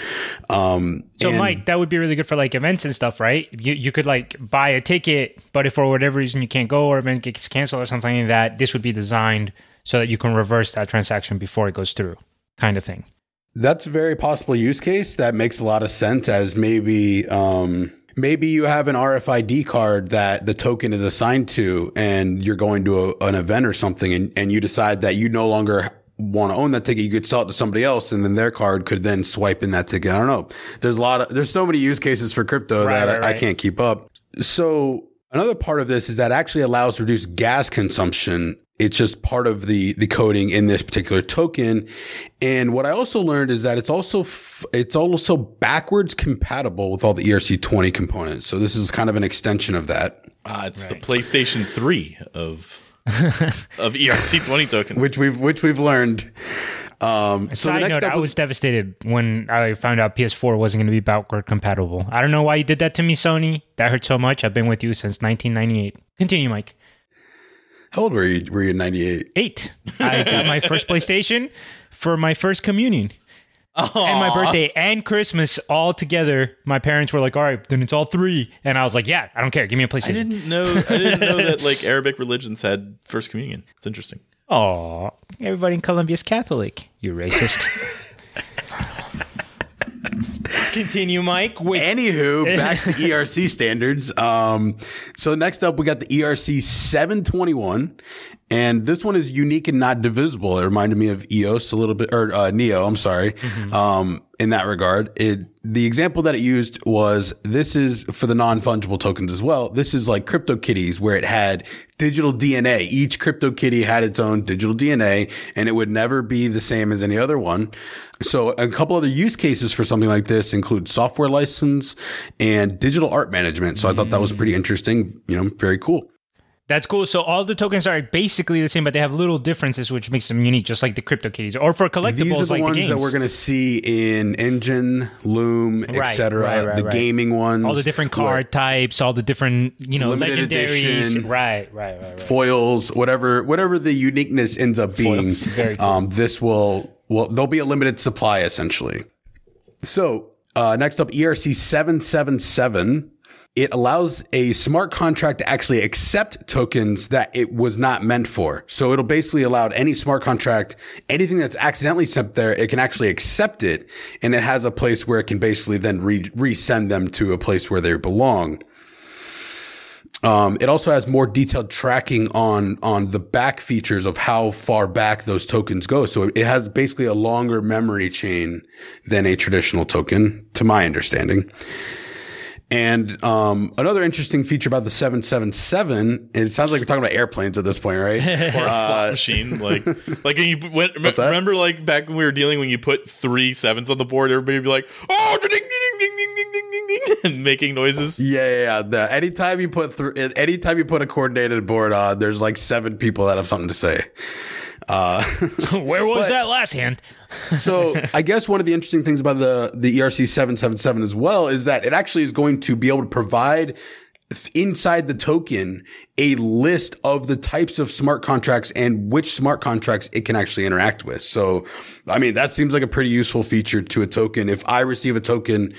C: Um,
A: so and, Mike, that would be really good for like events and stuff, right? You, you could like buy a ticket, but if for whatever reason you can't go or event gets canceled or something like that, this would be designed so that you can reverse that transaction before it goes through kind of thing.
C: That's a very possible use case. That makes a lot of sense as maybe, um, maybe you have an RFID card that the token is assigned to and you're going to a, an event or something and, and you decide that you no longer want to own that ticket, you could sell it to somebody else and then their card could then swipe in that ticket. I don't know. There's a lot of, there's so many use cases for crypto right, that right, I, right. I can't keep up. So another part of this is that actually allows reduced gas consumption it's just part of the the coding in this particular token. And what I also learned is that it's also f- it's also backwards compatible with all the ERC20 components. So this is kind of an extension of that,
B: Uh, it's the PlayStation 3 of of ERC20 tokens.
C: which we've which we've learned. Um, so the
A: Side
C: next
A: note,
C: step
A: I
C: was,
A: was devastated when I found out PS4 wasn't going to be backward compatible. I don't know why you did that to me, Sony. That hurt so much. I've been with you since 1998. Continue, Mike.
C: How old were you? Were you in '98?
A: Eight. I got my first PlayStation for my first communion. And my birthday and Christmas all together. My parents were like, "All right, then it's all three. And I was like, "Yeah, I don't care. Give me a PlayStation."
B: I didn't know I didn't know that like Arabic religions had first communion. It's interesting.
A: Oh, everybody in Colombia's Catholic. You racist. Continue, Mike. With
C: Anywho, back to ERC standards. Um, so next up, we got the ERC 721, and this one is unique and not divisible. It reminded me of EOS a little bit, or uh, Neo. I'm sorry. Um, in that regard, it the example that it used was this is for the non fungible tokens as well. This is like CryptoKitties, where it had digital DNA. Each CryptoKitty had its own digital DNA, and it would never be the same as any other one. So a couple other use cases for something like this include software license and digital art management. So I thought that was pretty interesting. You know, very cool.
A: That's cool. So all the tokens are basically the same, but they have little differences, which makes them unique, just like the crypto CryptoKitties. Or for collectibles,
C: These are the
A: like
C: ones
A: the
C: that we're going to see in Enjin, Loom,
A: Right,
C: etc.
A: right, right,
C: the gaming ones,
A: all the different card types, all the different, you know,
C: Limited
A: legendaries.
C: edition.
A: Right, right, right, right.
C: foils, whatever, whatever the uniqueness ends up being.
A: Cool.
C: Um, this will, well, there'll be a limited supply essentially. So, uh, next up, ERC 777. It allows a smart contract to actually accept tokens that it was not meant for. So it'll basically allow any smart contract, anything that's accidentally sent there, it can actually accept it. And it has a place where it can basically then re- resend them to a place where they belong. Um, it also has more detailed tracking on on the back features of how far back those tokens go. So it has basically a longer memory chain than a traditional token, to my understanding. And um, another interesting feature about the 777, and it sounds like we're talking about airplanes at this point, right?
B: Or a slot machine, like like you went,
C: that?
B: remember like back when we were dealing when you put three sevens on the board, everybody would be like, oh, ding, ding, ding, ding, ding, ding, ding, ding, and making noises.
C: Yeah, yeah, yeah. The, anytime you put through, anytime you put a coordinated board on, there's like seven people that have something to say. Uh,
A: Where was that last hand?
C: so I guess one of the interesting things about the the ERC 777 as well is that it actually is going to be able to provide inside the token a list of the types of smart contracts and which smart contracts it can actually interact with. So, I mean, that seems like a pretty useful feature to a token. If I receive a token,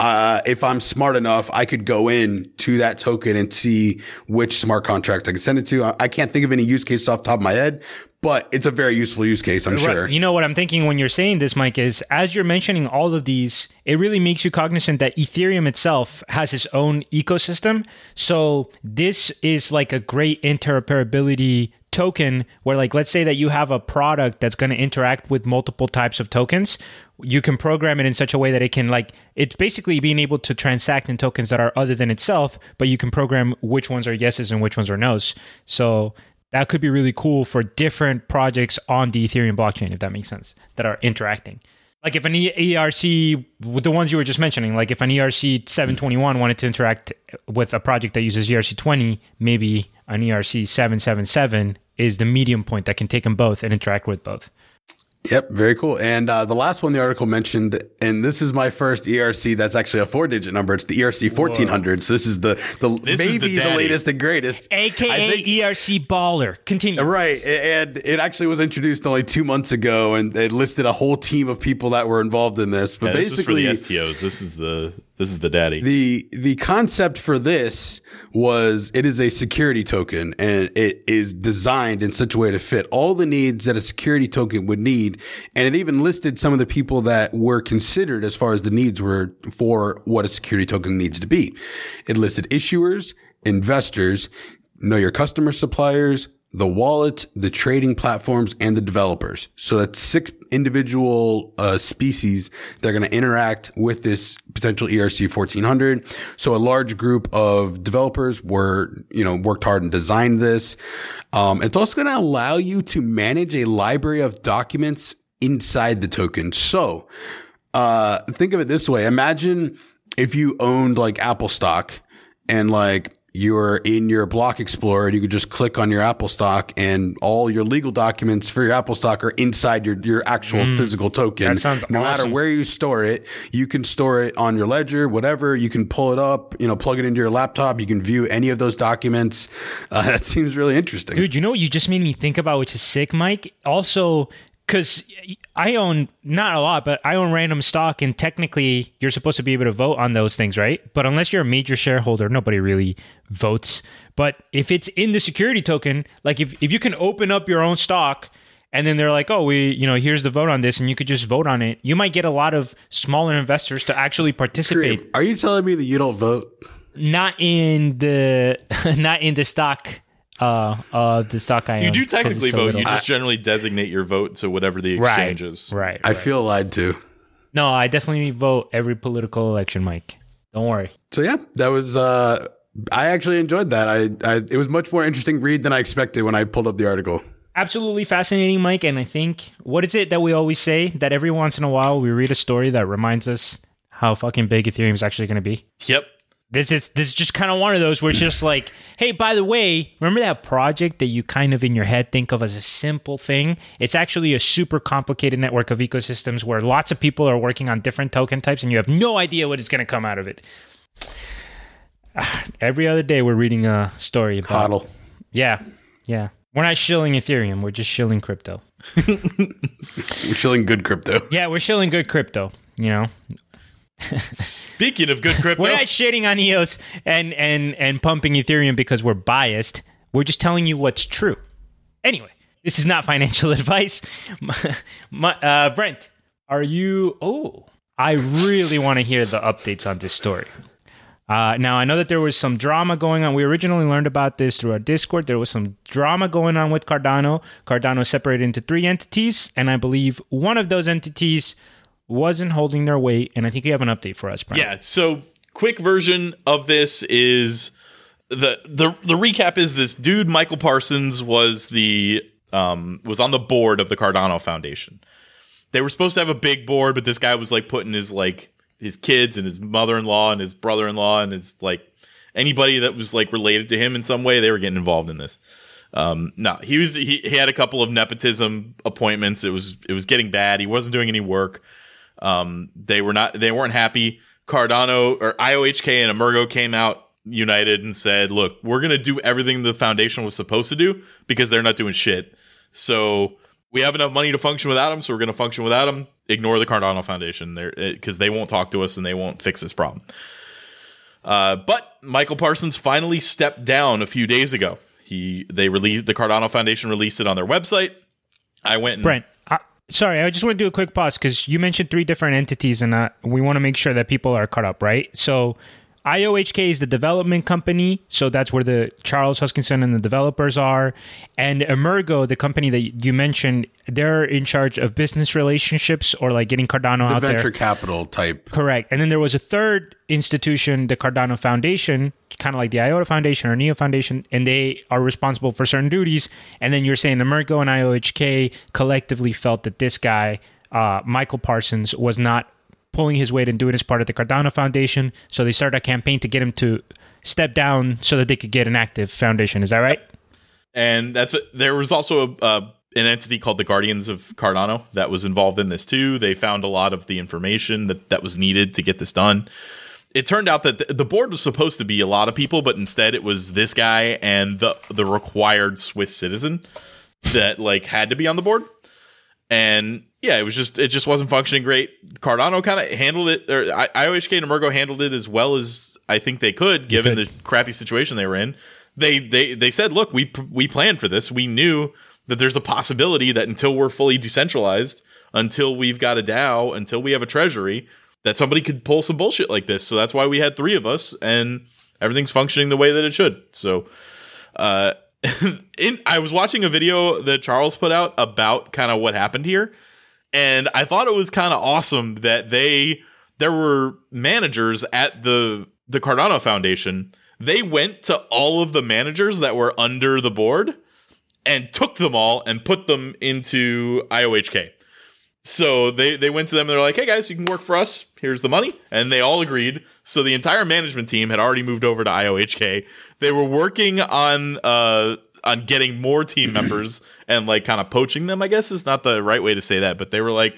C: uh, if I'm smart enough, I could go in to that token and see which smart contract I can send it to. I, I can't think of any use case off the top of my head, but it's a very useful use case, I'm sure.
A: You know what I'm thinking when you're saying this, Mike, is as you're mentioning all of these, it really makes you cognizant that Ethereum itself has its own ecosystem. So this is like a great interoperability token where like let's say that you have a product that's going to interact with multiple types of tokens you can program it in such a way that it can like it's basically being able to transact in tokens that are other than itself but you can program which ones are yeses and which ones are nos so that could be really cool for different projects on the Ethereum blockchain, if that makes sense, that are interacting. Like if an ERC, the ones you were just mentioning, like if an ERC 721 wanted to interact with a project that uses ERC 20, maybe an ERC 777 is the medium point that can take them both and interact with both.
C: Yep, very cool. And uh, the last one the article mentioned, and this is my first ERC that's actually a four digit number. It's the ERC 1400. So this is the, the
B: This is
C: maybe
B: the
C: the, latest and greatest.
A: AKA
C: think-
A: ERC baller. Continue.
C: Right. And it actually was introduced only two months ago, and it listed a whole team of people that were involved in this. But
B: Yeah, this is for
C: basically,
B: the STOs. This is the this is the daddy.
C: the the concept for this was it is a security token and it is designed in such a way to fit all the needs that a security token would need and it even listed some of the people that were considered as far as the needs were for what a security token needs to be it listed issuers investors know your customer suppliers the wallet, the trading platforms, and the developers. So that's six individual uh, species that are going to interact with this potential ERC 1400. So a large group of developers were, you know, worked hard and designed this. Um, it's also going to allow you to manage a library of documents inside the token. So uh, think of it this way. Imagine if you owned like Apple stock and like you're in your block explorer and you can just click on your Apple stock and all your legal documents for your Apple stock are inside your, your actual physical token.
A: That sounds
C: no matter where you store it, you can store it on your ledger, whatever. You can pull it up, you know, plug it into your laptop. You can view any of those documents. Uh, that seems really interesting.
A: Dude, you know what you just made me think about, which is sick, Mike? Also, because I own not a lot, but I own random stock, and technically you're supposed to be able to vote on those things, right? But unless you're a major shareholder, nobody really votes. But if it's in the security token, like if, if you can open up your own stock and then they're like, oh, we, you know, here's the vote on this, and you could just vote on it, you might get a lot of smaller investors to actually participate.
C: Are you telling me that you don't vote?
A: Not in the, not in the stock. Uh, uh, the stock I own.
B: You do technically
A: so
B: vote.
A: little.
B: You just generally designate your vote to whatever the
A: right,
B: exchange is.
A: right,
C: I feel lied to.
A: No, I definitely vote every political election, Mike. Don't worry.
C: So yeah, that was. uh I actually enjoyed that. I, I it was much more interesting read than I expected when I pulled up the article.
A: Absolutely fascinating, Mike. And I think what is it that we always say that every once in a while we read a story that reminds us how fucking big Ethereum is actually going to be.
B: Yep.
A: This is this is just kind of one of those where it's just like, hey, by the way, remember that project that you kind of in your head think of as a simple thing? It's actually a super complicated network of ecosystems where lots of people are working on different token types, and you have no idea what is going to come out of it. Every other day, we're reading a story about
C: Hodl.
A: Yeah, yeah. We're not shilling Ethereum. We're just shilling crypto.
C: We're shilling good crypto.
A: Yeah, we're shilling good crypto. You know,
B: Speaking of good crypto,
A: we're not shitting on EOS and and and pumping Ethereum because we're biased. We're just telling you what's true. Anyway, this is not financial advice. My, uh, Brent, are you? Oh, I really want to hear the updates on this story. Uh, now I know that there was some drama going on. We originally learned about this through our Discord. There was some drama going on with Cardano. Cardano separated into three entities, and I believe one of those entities wasn't holding their weight. And I think you have an update for us, Brent.
B: Yeah. So quick version of this is the the the recap is this dude Michael Parsons was the um was on the board of the Cardano Foundation. They were supposed to have a big board, but this guy was like putting his like his kids and his mother-in-law and his brother-in-law and his like anybody that was like related to him in some way, they were getting involved in this. Um, no, he was he, he had a couple of nepotism appointments. It was it was getting bad. He wasn't doing any work. Um, they were not they weren't happy. Cardano or IOHK and Emurgo came out united and said, "Look, we're going to do everything the foundation was supposed to do because they're not doing shit. So we have enough money to function without them, so we're going to function without them. Ignore the Cardano Foundation there because they won't talk to us and they won't fix this problem." Uh, but Michael Parsons finally stepped down a few days ago. He they released the Cardano Foundation released it on their website. I went and
A: Brent, sorry, I just want to do a quick pause because you mentioned three different entities, and uh, we want to make sure that people are caught up, right? So, IOHK is the development company, so that's where the Charles Hoskinson and the developers are, and Emurgo, the company that you mentioned, they're in charge of business relationships or like getting Cardano
C: The
A: out
C: venture
A: there.
C: Venture capital type.
A: Correct. And then there was a third institution, the Cardano Foundation, kind of like the IOTA Foundation or Neo Foundation, and they are responsible for certain duties. And then you're saying Emurgo and IOHK collectively felt that this guy, uh, Michael Parsons, was not pulling his weight and doing his part at the Cardano Foundation. So they started a campaign to get him to step down so that they could get an active foundation. Is that right?
B: and that's what, there was also a, uh, an entity called the Guardians of Cardano that was involved in this too. They found a lot of the information that that was needed to get this done. It turned out that the, the board was supposed to be a lot of people, but instead it was this guy and the the required Swiss citizen that like had to be on the board. And yeah, it was just it just wasn't functioning great. Cardano kind of handled it, or I- IOHK and Emurgo handled it as well as I think they could, given
A: could.
B: the crappy situation they were in. They they they said, look, we we planned for this. We knew that there's a possibility that until we're fully decentralized, until we've got a DAO, until we have a treasury, that somebody could pull some bullshit like this. So that's why we had three of us, and everything's functioning the way that it should. So uh, in I was watching a video that Charles put out about kind of what happened here, and I thought it was kind of awesome that they there were managers at the the Cardano Foundation. They went to all of the managers that were under the board and took them all and put them into IOHK. So they they went to them and they're like, "Hey guys, you can work for us. Here's the money." And they all agreed. So the entire management team had already moved over to IOHK. They were working on uh on getting more team members and like kind of poaching them, I guess is not the right way to say that, but they were like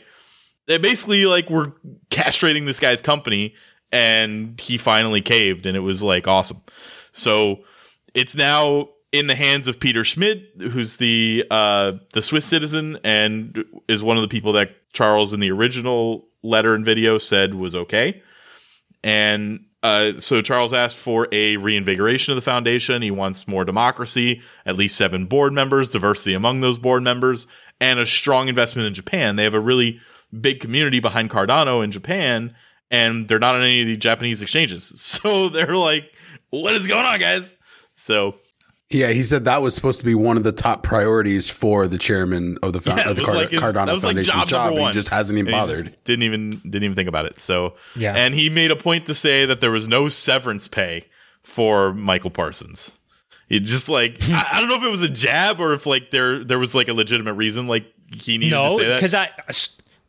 B: they basically like were castrating this guy's company and he finally caved and it was like awesome. So it's now in the hands of Peter Schmidt, who's the uh, the Swiss citizen and is one of the people that Charles in the original letter and video said was okay. And uh, so Charles asked for a reinvigoration of the foundation. He wants more democracy, at least seven board members, diversity among those board members, and a strong investment in Japan. They have a really big community behind Cardano in Japan, and they're not on any of the Japanese exchanges. So they're like, what is going on, guys? So
C: yeah, he said that was supposed to be one of the top priorities for the chairman of the, found-
B: Yeah,
C: of the
B: it was
C: Card-
B: like his-
C: Cardano
B: that was like job
C: job.
B: number
C: He
B: one.
C: just hasn't even
B: And
C: bothered.
B: didn't even didn't even think about it. So
A: Yeah.
B: and he made a point to say that there was no severance pay for Michael Parsons. It just like I, I don't know if it was a jab or if like there there was like a legitimate reason like he needed
A: No,
B: to say that.
A: because I,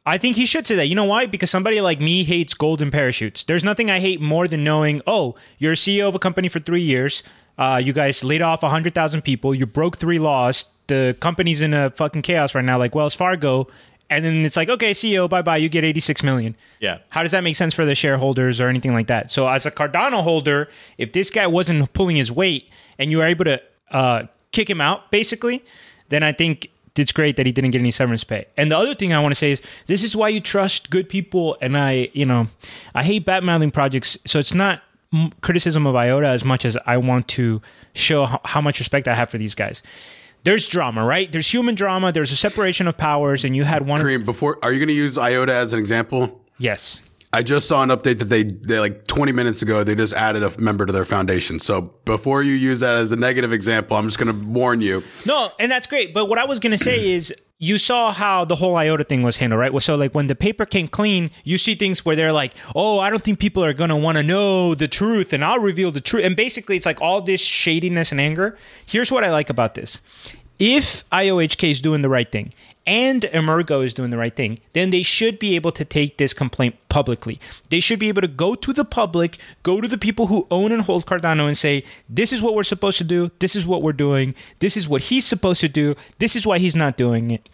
A: I think he should say that. You know why? Because somebody like me hates golden parachutes. There's nothing I hate more than knowing, oh, you're a CEO of a company for three years. Uh, you guys laid off 100,000 people. You broke three laws. The company's in a fucking chaos right now, like Wells Fargo. And then it's like, okay, CEO, bye bye. You get 86 million.
B: Yeah.
A: How does that make sense for the shareholders or anything like that? So, as a Cardano holder, if this guy wasn't pulling his weight and you were able to uh, kick him out, basically, then I think it's great that he didn't get any severance pay. And the other thing I want to say is this is why you trust good people. And I, you know, I hate badmouthing projects. So it's not criticism of IOTA as much as I want to show how, much respect I have for these guys. There's drama, right? There's human drama. There's a separation of powers, and you had one.
C: Kareem, before are you going to use IOTA as an example?
A: yes.
C: I just saw an update that they they like 20 minutes ago they just added a member to their foundation. So before you use that as a negative example, I'm just going to warn you.
A: No, and that's great. But what I was gonna say is you saw how the whole IOTA thing was handled, right? So like when the paper came clean, you see things where they're like, "Oh, I don't think people are gonna want to know the truth, and I'll reveal the truth." And basically, it's like all this shadiness and anger. Here's what I like about this: if IOHK is doing the right thing and Emurgo is doing the right thing, then they should be able to take this complaint publicly. They should be able to go to the public, go to the people who own and hold Cardano and say, this is what we're supposed to do, this is what we're doing, this is what he's supposed to do, this is why he's not doing it.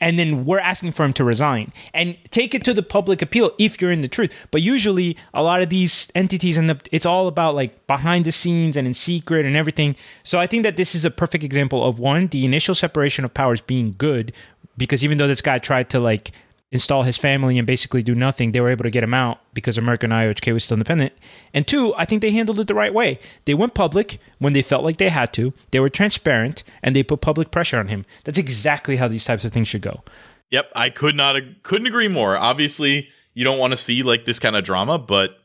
A: And then we're asking for him to resign and take it to the public appeal if you're in the truth. But usually, a lot of these entities end up, it's all about like behind the scenes and in secret and everything. So I think that this is a perfect example of one, the initial separation of powers being good because even though this guy tried to like install his family and basically do nothing, they were able to get him out because American IOHK was still independent. And two, I think they handled it the right way. They went public when they felt like they had to. They were transparent and they put public pressure on him. That's exactly how these types of things should go.
B: Yep, I could not couldn't agree more. Obviously, you don't want to see like this kind of drama, but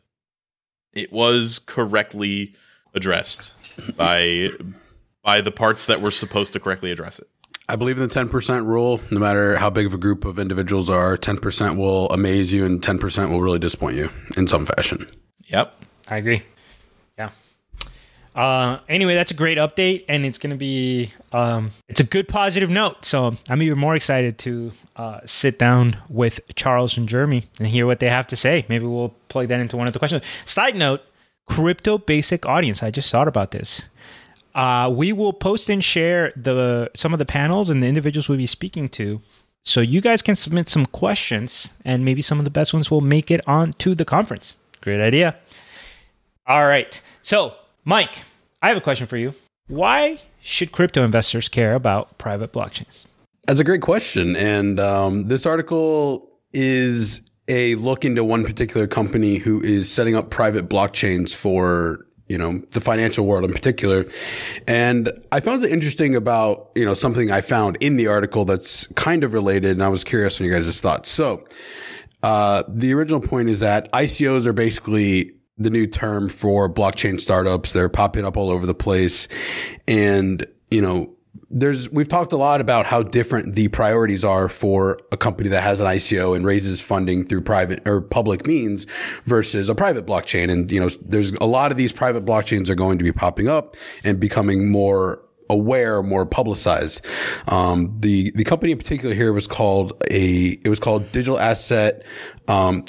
B: it was correctly addressed by by the parts that were supposed to correctly address it.
C: I believe in the 10% rule. No matter how big of a group of individuals are, 10% will amaze you and 10% will really disappoint you in some fashion.
B: Yep.
A: I agree. Yeah. Uh, anyway, that's a great update, and it's going to be um, it's a good positive note. So I'm even more excited to uh, sit down with Charles and Jeremy and hear what they have to say. Maybe we'll plug that into one of the questions. Side note: crypto basic audience. I just thought about this. Uh, we will post and share the some of the panels and the individuals we'll be speaking to. So you guys can submit some questions, and maybe some of the best ones will make it on to the conference. Great idea. All right. So, Mike, I have a question for you. Why should crypto investors care about private blockchains?
C: That's a great question. And um, this article is a look into one particular company who is setting up private blockchains for you know the financial world in particular. And i found it interesting about you know something i found in the article that's kind of related and i was curious on your guys' thoughts. So uh, the original point is that icos are basically the new term for blockchain startups. They're popping up all over the place. And you know, there's we've talked a lot about how different the priorities are for a company that has an ICO and raises funding through private or public means versus a private blockchain. And you know, there's a lot of these private blockchains are going to be popping up and becoming more aware, more publicized. Um, the the company in particular here was called a it was called Digital Asset. Um,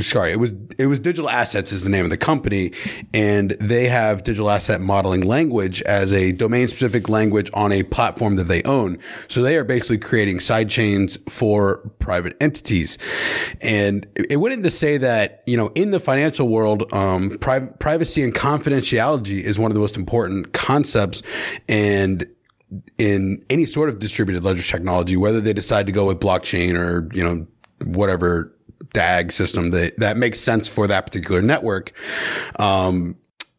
C: sorry, it was it was Digital Assets is the name of the company, and they have digital asset modeling language as a domain specific language on a platform that they own. So they are basically creating side chains for private entities, and it in to say that you know in the financial world, um, pri- privacy and confidentiality is one of the most important concepts, and in any sort of distributed ledger technology, whether they decide to go with blockchain or you know whatever DAG system that, that makes sense for that particular network. Um,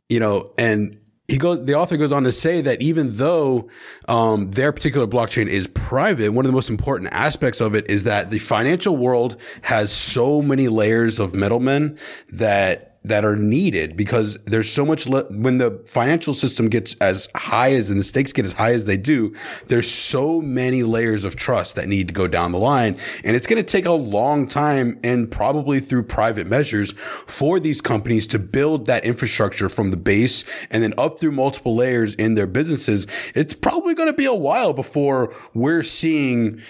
C: you know, and he goes, the author goes on to say that even though, um, their particular blockchain is private, one of the most important aspects of it is that the financial world has so many layers of middlemen that that are needed because there's so much le- when the financial system gets as high as and the stakes get as high as they do there's so many layers of trust that need to go down the line. And it's going to take a long time and probably through private measures for these companies to build that infrastructure from the base and then up through multiple layers in their businesses. It's probably going to be a while before we're seeing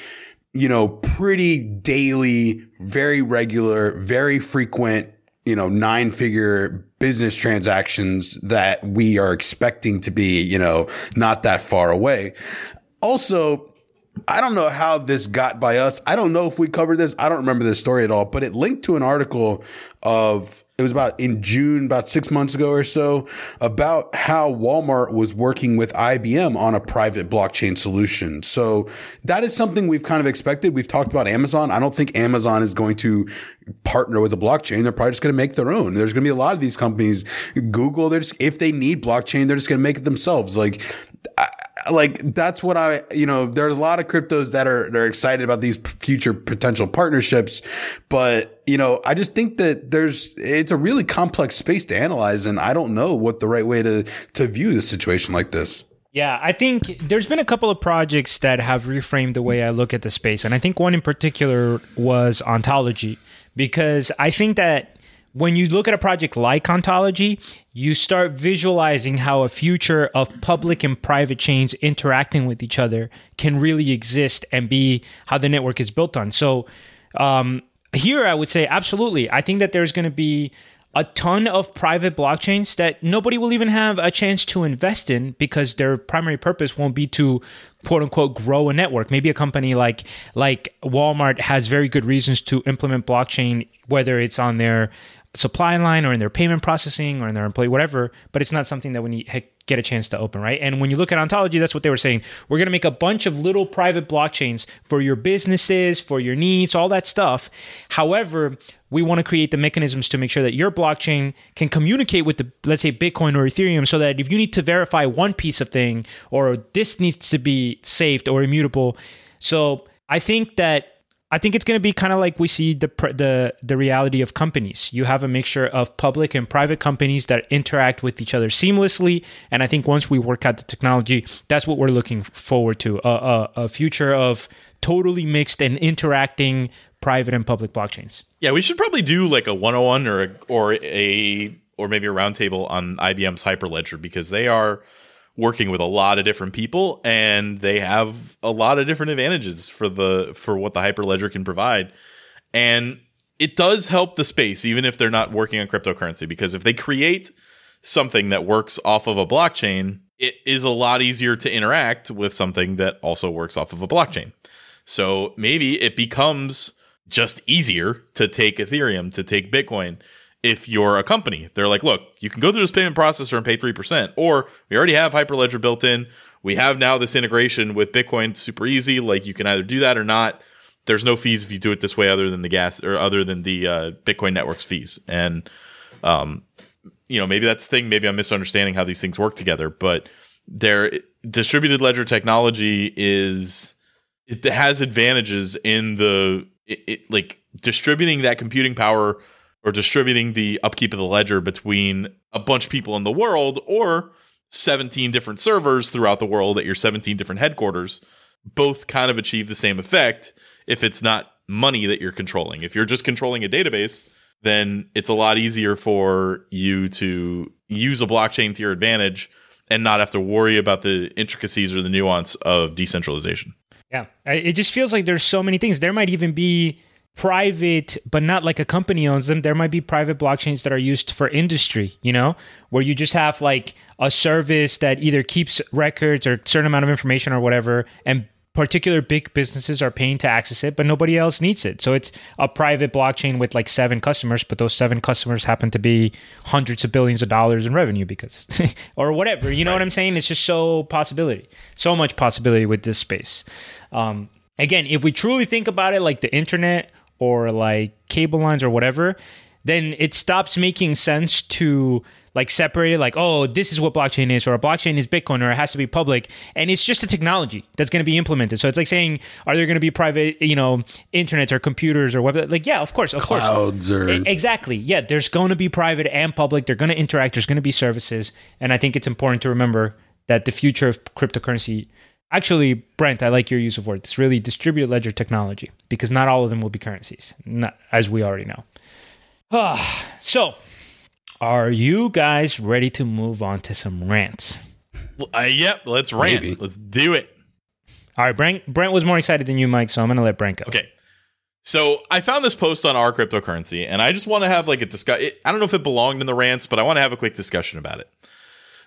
C: you know, pretty daily, very regular, very frequent you know, nine figure business transactions that we are expecting to be, you know, not that far away. Also, I don't know how this got by us. I don't know if we covered this. I don't remember this story at all, but it linked to an article of it was about in June, about six months ago or so, about how Walmart was working with IBM on a private blockchain solution. So that is something we've kind of expected. We've talked about Amazon. I don't think Amazon is going to partner with a blockchain. They're probably just going to make their own. There's going to be a lot of these companies. Google, they're just, if they need blockchain, they're just going to make it themselves. Like, I, like that's what I, you know, there's a lot of cryptos that are, they're excited about these future potential partnerships, but you know, I just think that there's, it's a really complex space to analyze. And I don't know what the right way to, to view the situation like this.
A: Yeah, I think there's been a couple of projects that have reframed the way I look at the space. And I think one in particular was Ontology, because I think that when you look at a project like Ontology, you start visualizing how a future of public and private chains interacting with each other can really exist and be how the network is built on. So, um, here I would say absolutely. I think that there's going to be a ton of private blockchains that nobody will even have a chance to invest in because their primary purpose won't be to quote unquote grow a network. Maybe a company like like Walmart has very good reasons to implement blockchain whether it's on their supply line or in their payment processing or in their employee whatever, but it's not something that we need get a chance to open, right? And when you look at ontology, that's what they were saying. We're going to make a bunch of little private blockchains for your businesses, for your needs, all that stuff. However, we want to create the mechanisms to make sure that your blockchain can communicate with the let's say Bitcoin or Ethereum so that if you need to verify one piece of thing or this needs to be saved or immutable. So, I think that I think it's going to be kind of like we see the the the reality of companies. You have a mixture of public and private companies that interact with each other seamlessly, and I think once we work out the technology, that's what we're looking forward to a, a, a future of totally mixed and interacting private and public blockchains.
B: Yeah, we should probably do like a 101 or a, or a or maybe a roundtable on IBM's Hyperledger because they are working with a lot of different people and they have a lot of different advantages for the for what the hyperledger can provide. And it does help the space even if they're not working on cryptocurrency because if they create something that works off of a blockchain it is a lot easier to interact with something that also works off of a blockchain. So maybe it becomes just easier to take ethereum to take bitcoin if you're a company. They're like, look, you can go through this payment processor and pay 3%, or we already have Hyperledger built in. We have now this integration with Bitcoin super easy. Like you can either do that or not. There's no fees if you do it this way other than the gas or other than the uh, Bitcoin network's fees. And, um, you know, maybe that's the thing. Maybe I'm misunderstanding how these things work together, but their distributed ledger technology is, it has advantages in the, it, it like distributing that computing power or distributing the upkeep of the ledger between a bunch of people in the world or 17 different servers throughout the world at your 17 different headquarters both kind of achieve the same effect if it's not money that you're controlling. If you're just controlling a database, then it's a lot easier for you to use a blockchain to your advantage and not have to worry about the intricacies or the nuance of decentralization.
A: Yeah. It just feels like there's so many things. There might even be private, but not like a company owns them. There might be private blockchains that are used for industry, you know, where you just have like a service that either keeps records or certain amount of information or whatever and particular big businesses are paying to access it, but nobody else needs it. So it's a private blockchain with like seven customers, but those seven customers happen to be hundreds of billions of dollars in revenue because, or whatever. You know right. what I'm saying? It's just so possibility, so much possibility with this space. Um, again, if we truly think about it like the internet or like cable lines or whatever, then it stops making sense to like separate it like oh this is what blockchain is or a blockchain is bitcoin or it has to be public. And it's just a technology that's going to be implemented. So it's like saying are there going to be private you know internets or computers or web like yeah of course of
C: clouds
A: course
C: or
A: exactly. Yeah there's going to be private and public. They're going to interact. There's going to be services. And i think it's important to remember that the future of cryptocurrency actually brent i like your use of words it's really distributed ledger technology because not all of them will be currencies not, as we already know so are you guys ready to move on to some rants?
B: Uh, yep, let's rant. Maybe. Let's do it.
A: All right, Brent. Brent was more excited than you, Mike. So I'm going to let Brent go.
B: Okay. So I found this post on our cryptocurrency, and I just want to have like a discuss. I don't know if it belonged in the rants, but I want to have a quick discussion about it.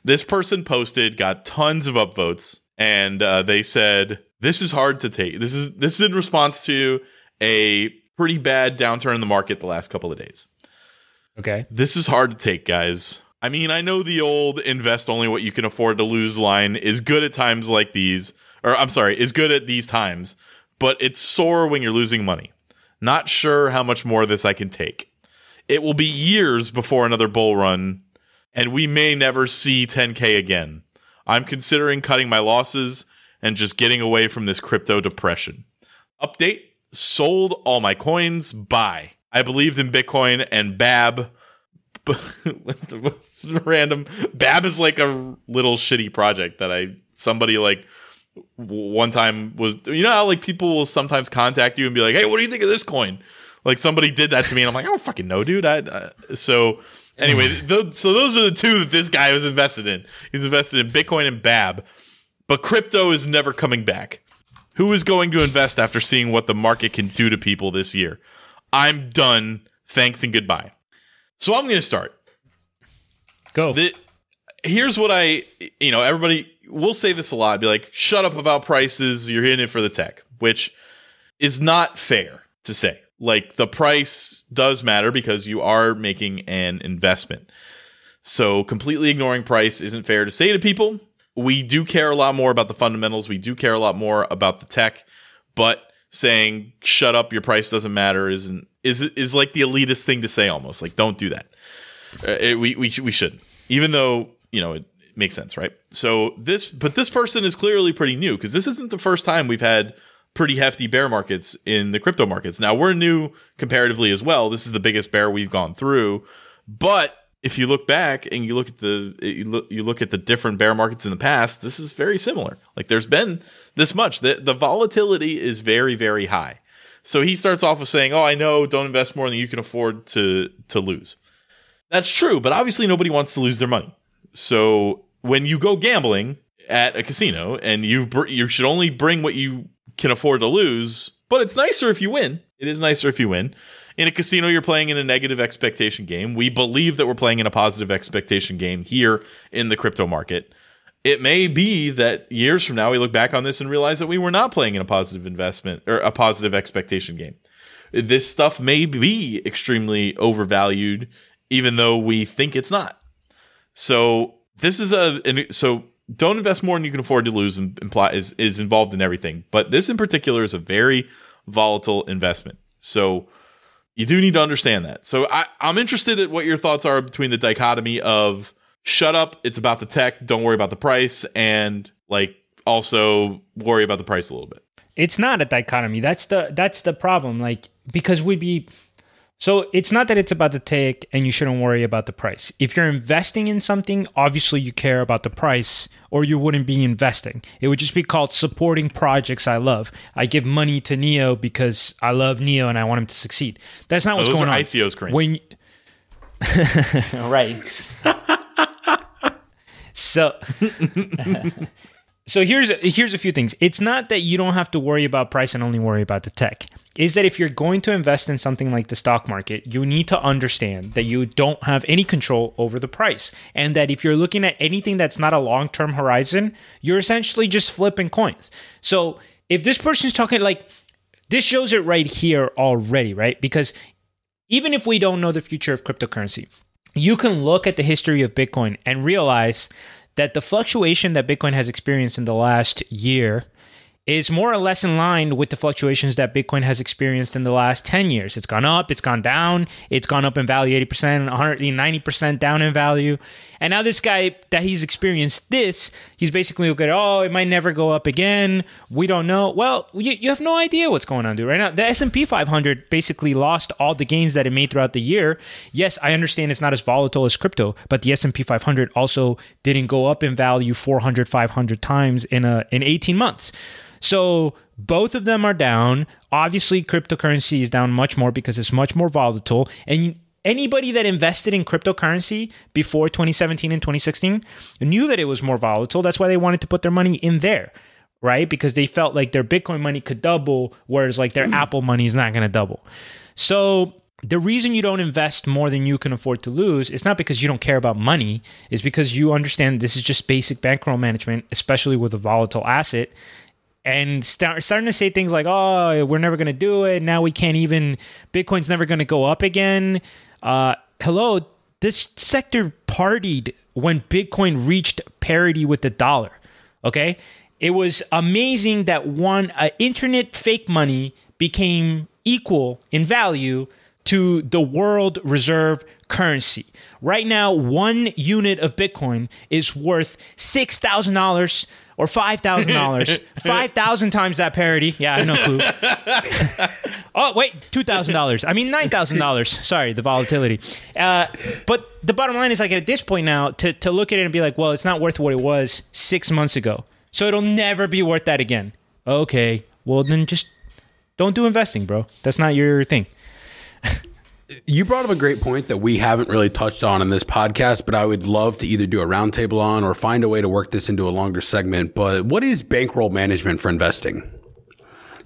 B: This person posted, got tons of upvotes, and uh, they said this is hard to take. This is this is in response to a pretty bad downturn in the market the last couple of days.
A: Okay.
B: This is hard to take, guys. I mean, I know the old invest only what you can afford to lose line is good at times like these, or I'm sorry, is good at these times, but it's sore when you're losing money. Not sure how much more of this I can take. It will be years before another bull run, and we may never see 10K again. I'm considering cutting my losses and just getting away from this crypto depression. Update sold all my coins. Buy. I believed in Bitcoin and Bab. random Bab is like a little shitty project that I somebody like one time was you know how like people will sometimes contact you and be like, "Hey, what do you think of this coin?" Like somebody did that to me, and I'm like, "I don't fucking know, dude." I, I so anyway, th- so those are the two that this guy was invested in. He's invested in Bitcoin and Bab, but crypto is never coming back. Who is going to invest after seeing what the market can do to people this year? I'm done. Thanks and goodbye. So I'm going to start.
A: Go.
B: The, here's what I, you know, everybody will say this a lot. Be like, shut up about prices. You're in it for the tech, which is not fair to say. Like the price does matter because you are making an investment. So completely ignoring price isn't fair to say to people. We do care a lot more about the fundamentals. We do care a lot more about the tech, but saying "shut up, your price doesn't matter" isn't is is like the elitist thing to say almost. Like, don't do that. Uh, it, we we we should, even though you know it makes sense, right? So this, but this person is clearly pretty new because this isn't the first time we've had pretty hefty bear markets in the crypto markets. Now we're new comparatively as well. This is the biggest bear we've gone through, but if you look back and you look at the you look, you look at the different bear markets in the past, this is very similar. Like there's been this much. The the volatility is very very high. So he starts off with saying, "Oh, I know, don't invest more than you can afford to to lose." That's true, but obviously nobody wants to lose their money. So when you go gambling at a casino and you br- you should only bring what you can afford to lose, but it's nicer if you win. It is nicer if you win. In a casino, you're playing in a negative expectation game. We believe that we're playing in a positive expectation game here in the crypto market. It may be that years from now we look back on this and realize that we were not playing in a positive investment or a positive expectation game. This stuff may be extremely overvalued, even though we think it's not. So this is a so don't invest more than you can afford to lose imply is is involved in everything. But this in particular is a very volatile investment. So you do need to understand that. So I, I'm interested at what your thoughts are between the dichotomy of shut up, it's about the tech, don't worry about the price, and like also worry about the price a little bit.
A: It's not a dichotomy. That's the that's the problem. Like because we'd be So it's not that it's about the take and you shouldn't worry about the price. If you're investing in something, obviously you care about the price or you wouldn't be investing. It would just be called supporting projects I love. I give money to Neo because I love Neo and I want him to succeed. That's not oh, what's
B: Those
A: going on.
B: ICOs, Kareem.
A: When right. so so here's here's a few things. It's not that you don't have to worry about price and only worry about the tech. Is that if you're going to invest in something like the stock market, you need to understand that you don't have any control over the price. And that if you're looking at anything that's not a long-term horizon, you're essentially just flipping coins. So if this person's talking like this shows it right here already, right? Because even if we don't know the future of cryptocurrency, you can look at the history of Bitcoin and realize that the fluctuation that Bitcoin has experienced in the last year is more or less in line with the fluctuations that Bitcoin has experienced in the last 10 years. It's gone up, it's gone down, it's gone up in value 80%, 190% down in value. And now this guy that he's experienced this, he's basically looking at, oh, it might never go up again. We don't know. Well, you, you have no idea what's going on, dude. Right now, the S&P 500 basically lost all the gains that it made throughout the year. Yes, I understand it's not as volatile as crypto, but the S&P 500 also didn't go up in value 400, 500 times in a in 18 months. So both of them are down. Obviously, cryptocurrency is down much more because it's much more volatile. And anybody that invested in cryptocurrency before 2017 and 2016 knew that it was more volatile. That's why they wanted to put their money in there, right? Because they felt like their Bitcoin money could double, whereas like their mm. Apple money is not going to double. So the reason you don't invest more than you can afford to lose is not because you don't care about money, is because you understand this is just basic bankroll management, especially with a volatile asset and start, starting to say things like, "Oh, we're never going to do it. Now we can't even. Bitcoin's never going to go up again." Uh, hello, this sector partied when Bitcoin reached parity with the dollar. Okay, it was amazing that one uh, internet fake money became equal in value to the world reserve currency. Right now, one unit of Bitcoin is worth six thousand dollars or five thousand dollars, five thousand times that parity. Yeah, I have no clue. oh wait, two thousand dollars. I mean nine thousand dollars. Sorry, the volatility. Uh, but the bottom line is like at this point now to to look at it and be like, well, it's not worth what it was six months ago, so it'll never be worth that again. Okay, well then just don't do investing, bro. That's not your thing.
C: You brought up a great point that we haven't really touched on in this podcast, but I would love to either do a roundtable on or find a way to work this into a longer segment. But what is bankroll management for investing?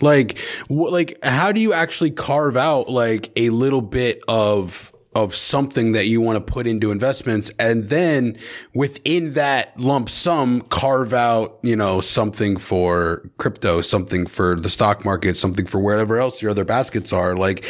C: Like, wh- like, how do you actually carve out like a little bit of of something that you want to put into investments and then within that lump sum carve out you know something for crypto something for the stock market something for wherever else your other baskets are like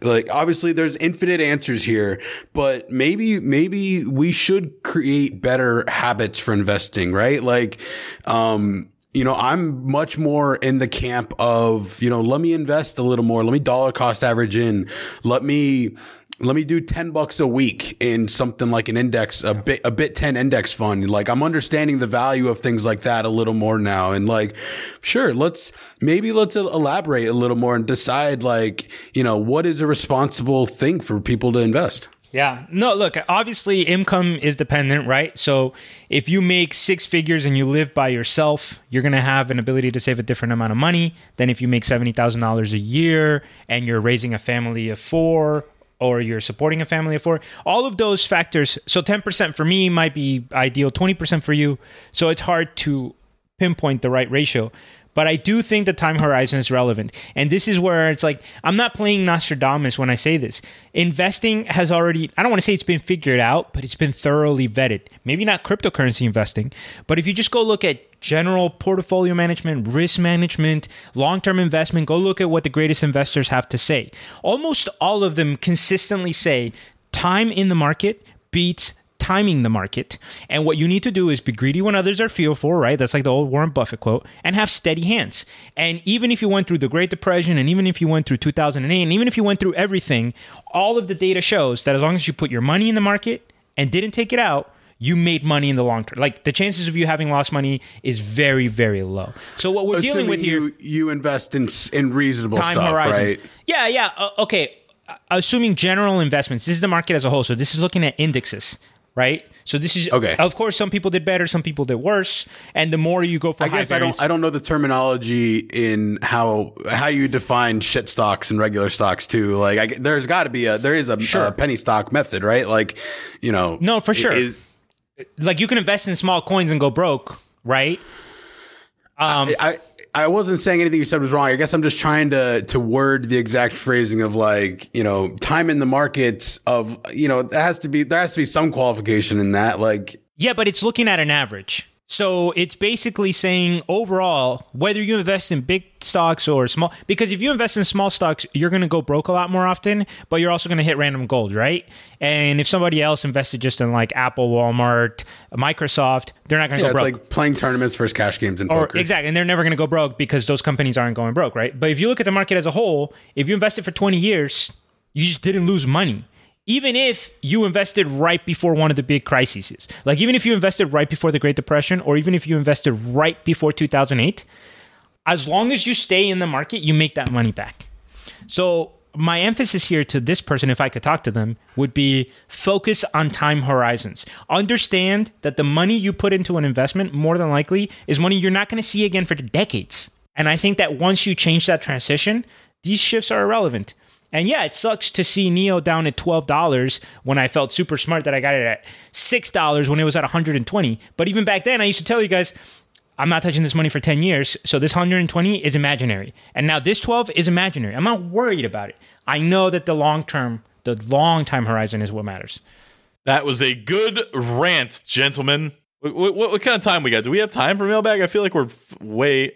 C: like obviously there's infinite answers here but maybe maybe we should create better habits for investing right like um you know, I'm much more in the camp of, you know, let me invest a little more. Let me dollar cost average in. Let me, let me do 10 bucks a week in something like an index, a bit, a bit 10 index fund. Like I'm understanding the value of things like that a little more now. And like, sure, let's, maybe let's elaborate a little more and decide like, you know, what is a responsible thing for people to invest?
A: Yeah. No, look, obviously income is dependent, right? So if you make six figures and you live by yourself, you're going to have an ability to save a different amount of money than if you make $70,000 a year and you're raising a family of four or you're supporting a family of four. All of those factors. So 10% for me might be ideal, 20% for you. So it's hard to pinpoint the right ratio. But I do think the time horizon is relevant. And this is where it's like, I'm not playing Nostradamus when I say this. Investing has already, I don't want to say it's been figured out, but it's been thoroughly vetted. Maybe not cryptocurrency investing, but if you just go look at general portfolio management, risk management, long term investment, go look at what the greatest investors have to say. Almost all of them consistently say time in the market beats timing the market. And what you need to do is be greedy when others are fearful, right? That's like the old Warren Buffett quote, and have steady hands. And even if you went through the Great Depression, and even if you went through 2008, and even if you went through everything, all of the data shows that as long as you put your money in the market and didn't take it out, you made money in the long term. Like the chances of you having lost money is very, very low. So what we're dealing
C: Assuming
A: with here,
C: you, you invest in, in reasonable
A: time
C: stuff,
A: horizon.
C: right?
A: Yeah, yeah. Uh, okay. assuming general investments. This is the market as a whole. So this is looking at indexes, right? So this is
C: Okay.
A: Of course, some people did better, some people did worse, and the more you go for
C: I
A: high
C: guess I don't. I don't know the terminology in how how you define shit stocks and regular stocks too. Like, I, there's got to be a there is a, sure. a penny stock method, right? Like, you know,
A: No, for sure.
C: is-
A: like you can invest in small coins and go broke, right? Um,
C: I I wasn't saying anything you said was wrong. I guess I'm just trying to to word the exact phrasing of like you know time in the markets of you know there has to be there has to be some qualification in that. Like,
A: Yeah, but it's looking at an average. So it's basically saying overall, whether you invest in big stocks or small, because if you invest in small stocks, you're going to go broke a lot more often, but you're also going to hit random gold, right? And if somebody else invested just in like Apple, Walmart, Microsoft, they're not going to
C: yeah,
A: go broke.
C: it's like playing tournaments versus cash games in
A: or
C: poker.
A: exactly, and they're never going to go broke because those companies aren't going broke, right? But if you look at the market as a whole, if you invested for 20 years, you just didn't lose money. Even if you invested right before one of the big crises, like even if you invested right before the Great Depression, or even if you invested right before 2008, as long as you stay in the market, you make that money back. So my emphasis here to this person, if I could talk to them, would be focus on time horizons. Understand that the money you put into an investment, more than likely, is money you're not going to see again for decades. And I think that once you change that transition, these shifts are irrelevant. And yeah, it sucks to see Neo down at twelve dollars when I felt super smart that I got it at six dollars when it was at 120. But even back then, I used to tell you guys, I'm not touching this money for 10 years. So this 120 is imaginary. And now this 12 is imaginary. I'm not worried about it. I know that the long term, the long time horizon is what matters.
B: That was a good rant, gentlemen. What, what, what kind of time we got? Do we have time for mailbag? I feel like we're way.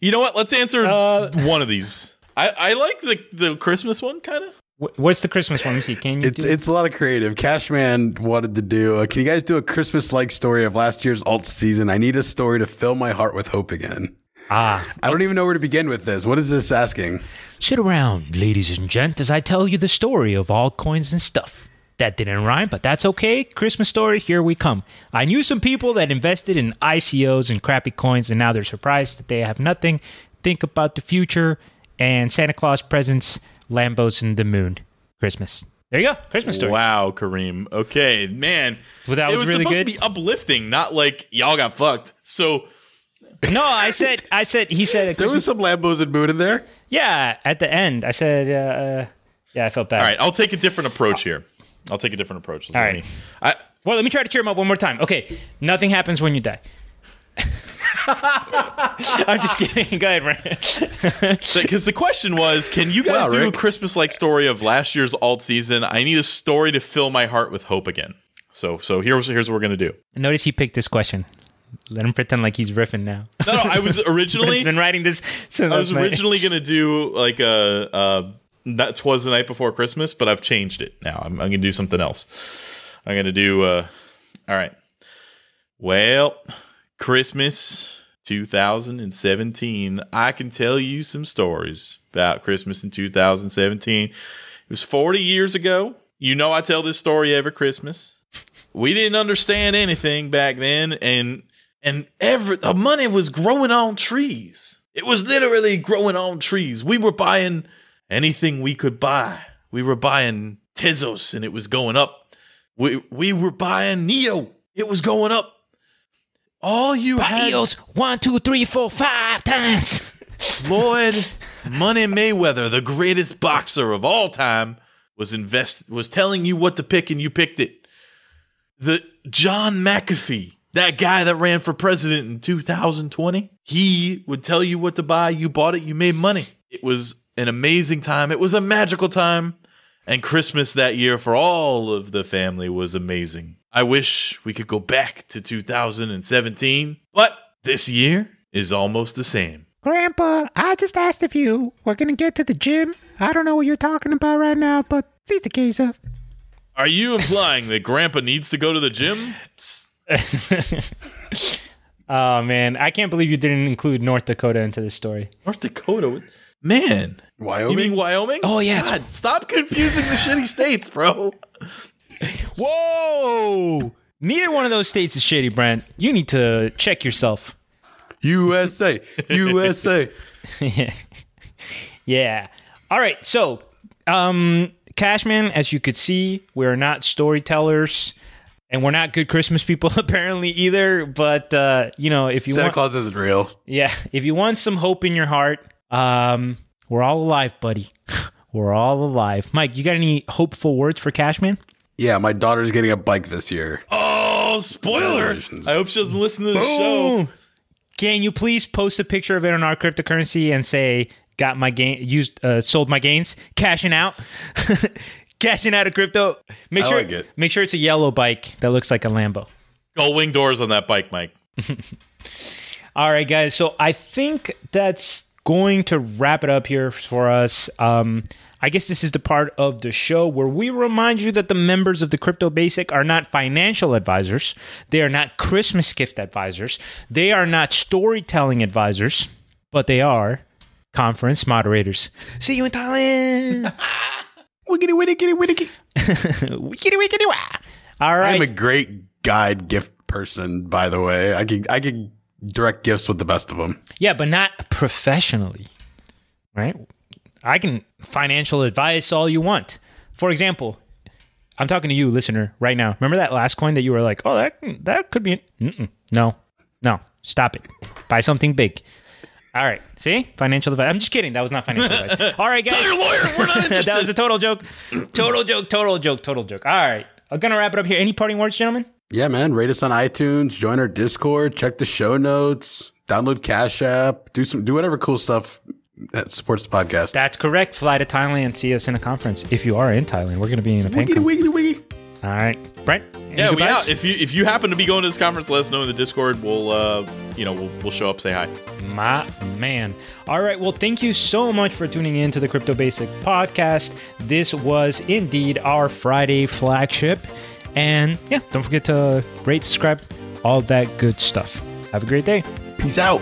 B: You know what? Let's answer
A: Uh,
B: one of these. I, I like the the Christmas one, kind of.
A: What's the Christmas one? Let me see. Can you
C: It's
A: do
C: it's a lot of creative. Cashman wanted to do. Uh, can you guys do a Christmas like story of last year's alt season? I need a story to fill my heart with hope again.
A: Ah.
C: I don't even know where to begin with this. What is this asking?
A: Sit around, ladies and gents, as I tell you the story of altcoins and stuff. That didn't rhyme, but that's okay. Christmas story, here we come. I knew some people that invested in ICOs and crappy coins, and now they're surprised that they have nothing. Think about the future and Santa Claus presents, Lambos and the moon. Christmas. There you go. Christmas story.
B: Wow, Kareem. Okay, man.
A: Well, that
B: it
A: was
B: was
A: really
B: supposed
A: good.
B: to be uplifting, not like y'all got fucked. So
A: No, I said, I said, he said,
C: There was some Lambos and Moon in there.
A: yeah, at the end. I said, uh, uh, yeah, I felt bad.
B: All right, I'll take a different approach here. I'll take a different approach.
A: All
B: Let
A: right.
B: me- I,
A: Well, let me try to cheer him up one more time. Okay, nothing happens when you die. I'm just kidding. Go ahead, Brian.
B: because the question was, can you guys
C: Wow,
B: do
C: Rick.
B: a Christmas-like story of last year's alt season? I need a story to fill my heart with hope again. So, so here's here's what we're gonna do.
A: Notice he picked this question. Let him pretend like he's riffing now.
B: No, no, I was originally
A: He's been writing this since
B: I was
A: last night.
B: originally gonna do like a uh, that twas the night before Christmas, but I've changed it now. I'm, I'm gonna do something else. I'm gonna do. Uh, all right. Well, Christmas 2017. I can tell you some stories about Christmas in 2017. It was 40 years ago. You know, I tell this story every Christmas. We didn't understand anything back then, and and every the money was growing on trees. It was literally growing on trees. We were buying anything we could buy. We were buying Tezos, and it was going up. We we were buying Neo. It was going up. All you had
A: one, two, three, four, five times.
B: Floyd Money Mayweather, the greatest boxer of all time, was invest was telling you what to pick and you picked it. The John McAfee, that guy that ran for president in 2020, he would tell you what to buy, you bought it, you made money. It was an amazing time. It was a magical time. And Christmas that year for all of the family was amazing. I wish we could go back to 2017, but this year is almost the same.
A: Grandpa, I just asked if you were going to get to the gym. I don't know what you're talking about right now, but please take care of yourself.
B: Are you implying that Grandpa needs to go to the gym?
A: Oh, man. I can't believe you didn't include North Dakota into this story.
B: North Dakota, man.
C: Wyoming.
B: You mean Wyoming?
A: Oh, yeah,
B: God, stop confusing the shitty states, bro.
A: Whoa! Neither one of those states is shitty, Brent. You need to check yourself.
C: USA. USA.
A: yeah. All right. So, um, Cashman, as you could see, we're not storytellers. And we're not good Christmas people apparently either. But uh, you know, if you
C: Santa
A: want,
C: Claus isn't real.
A: yeah, if you want some hope in your heart, um, we're all alive, buddy. we're all alive. Mike, you got any hopeful words for Cashman?
C: Yeah, my daughter's getting a bike this year.
B: Oh, spoiler! I hope she doesn't listen to the show.
A: Can you please post a picture of it on our cryptocurrency and say, "Got my gain, used, uh, sold my gains, cashing out, cashing out of crypto." Make
C: I
A: sure,
C: like it.
A: make sure it's a yellow bike that looks like a Lambo.
B: Go wing doors on that bike, Mike.
A: All right, guys. So I think that's going to wrap it up here for us. Um, I guess this is the part of the show where we remind you that the members of the Crypto Basic are not financial advisors. They are not Christmas gift advisors. They are not storytelling advisors, but they are conference moderators. See you in Thailand.
C: Wiggity, wiggity, wiggity.
A: Wickety, wickety, wah. All right.
C: I'm a great guide gift person, by the way. I can I can direct gifts with the best of them.
A: Yeah, but not professionally, right? I can financial advice all you want. For example, I'm talking to you, listener, right now. Remember that last coin that you were like, "Oh, that that could be." Mm-mm. No, no, stop it. Buy something big. All right, see, financial advice. I'm just kidding. That was not financial advice. All right, guys.
B: Tell your lawyer we're not interested.
A: that was a total joke. Total joke. Total joke. Total joke. All right, I'm gonna wrap it up here. Any parting words, gentlemen?
C: Yeah, man. Rate us on iTunes, join our Discord, check the show notes, download Cash App, do some do whatever cool stuff that supports the podcast.
A: That's correct. Fly to Thailand. and See us in a conference. If you are in Thailand, we're gonna be in a
C: Wiggity,
A: pancake.
C: wiggity, wiggity.
A: All right, Brent. any
B: Yeah, we out. If you if you happen to be going to this conference, let us know in the Discord. We'll uh you know we'll we'll show up, say hi.
A: My man. All right. Well, thank you so much for tuning in to the Crypto Basic podcast. This was indeed our Friday flagship. And yeah, don't forget to rate, subscribe, all that good stuff. Have a great day.
C: Peace out.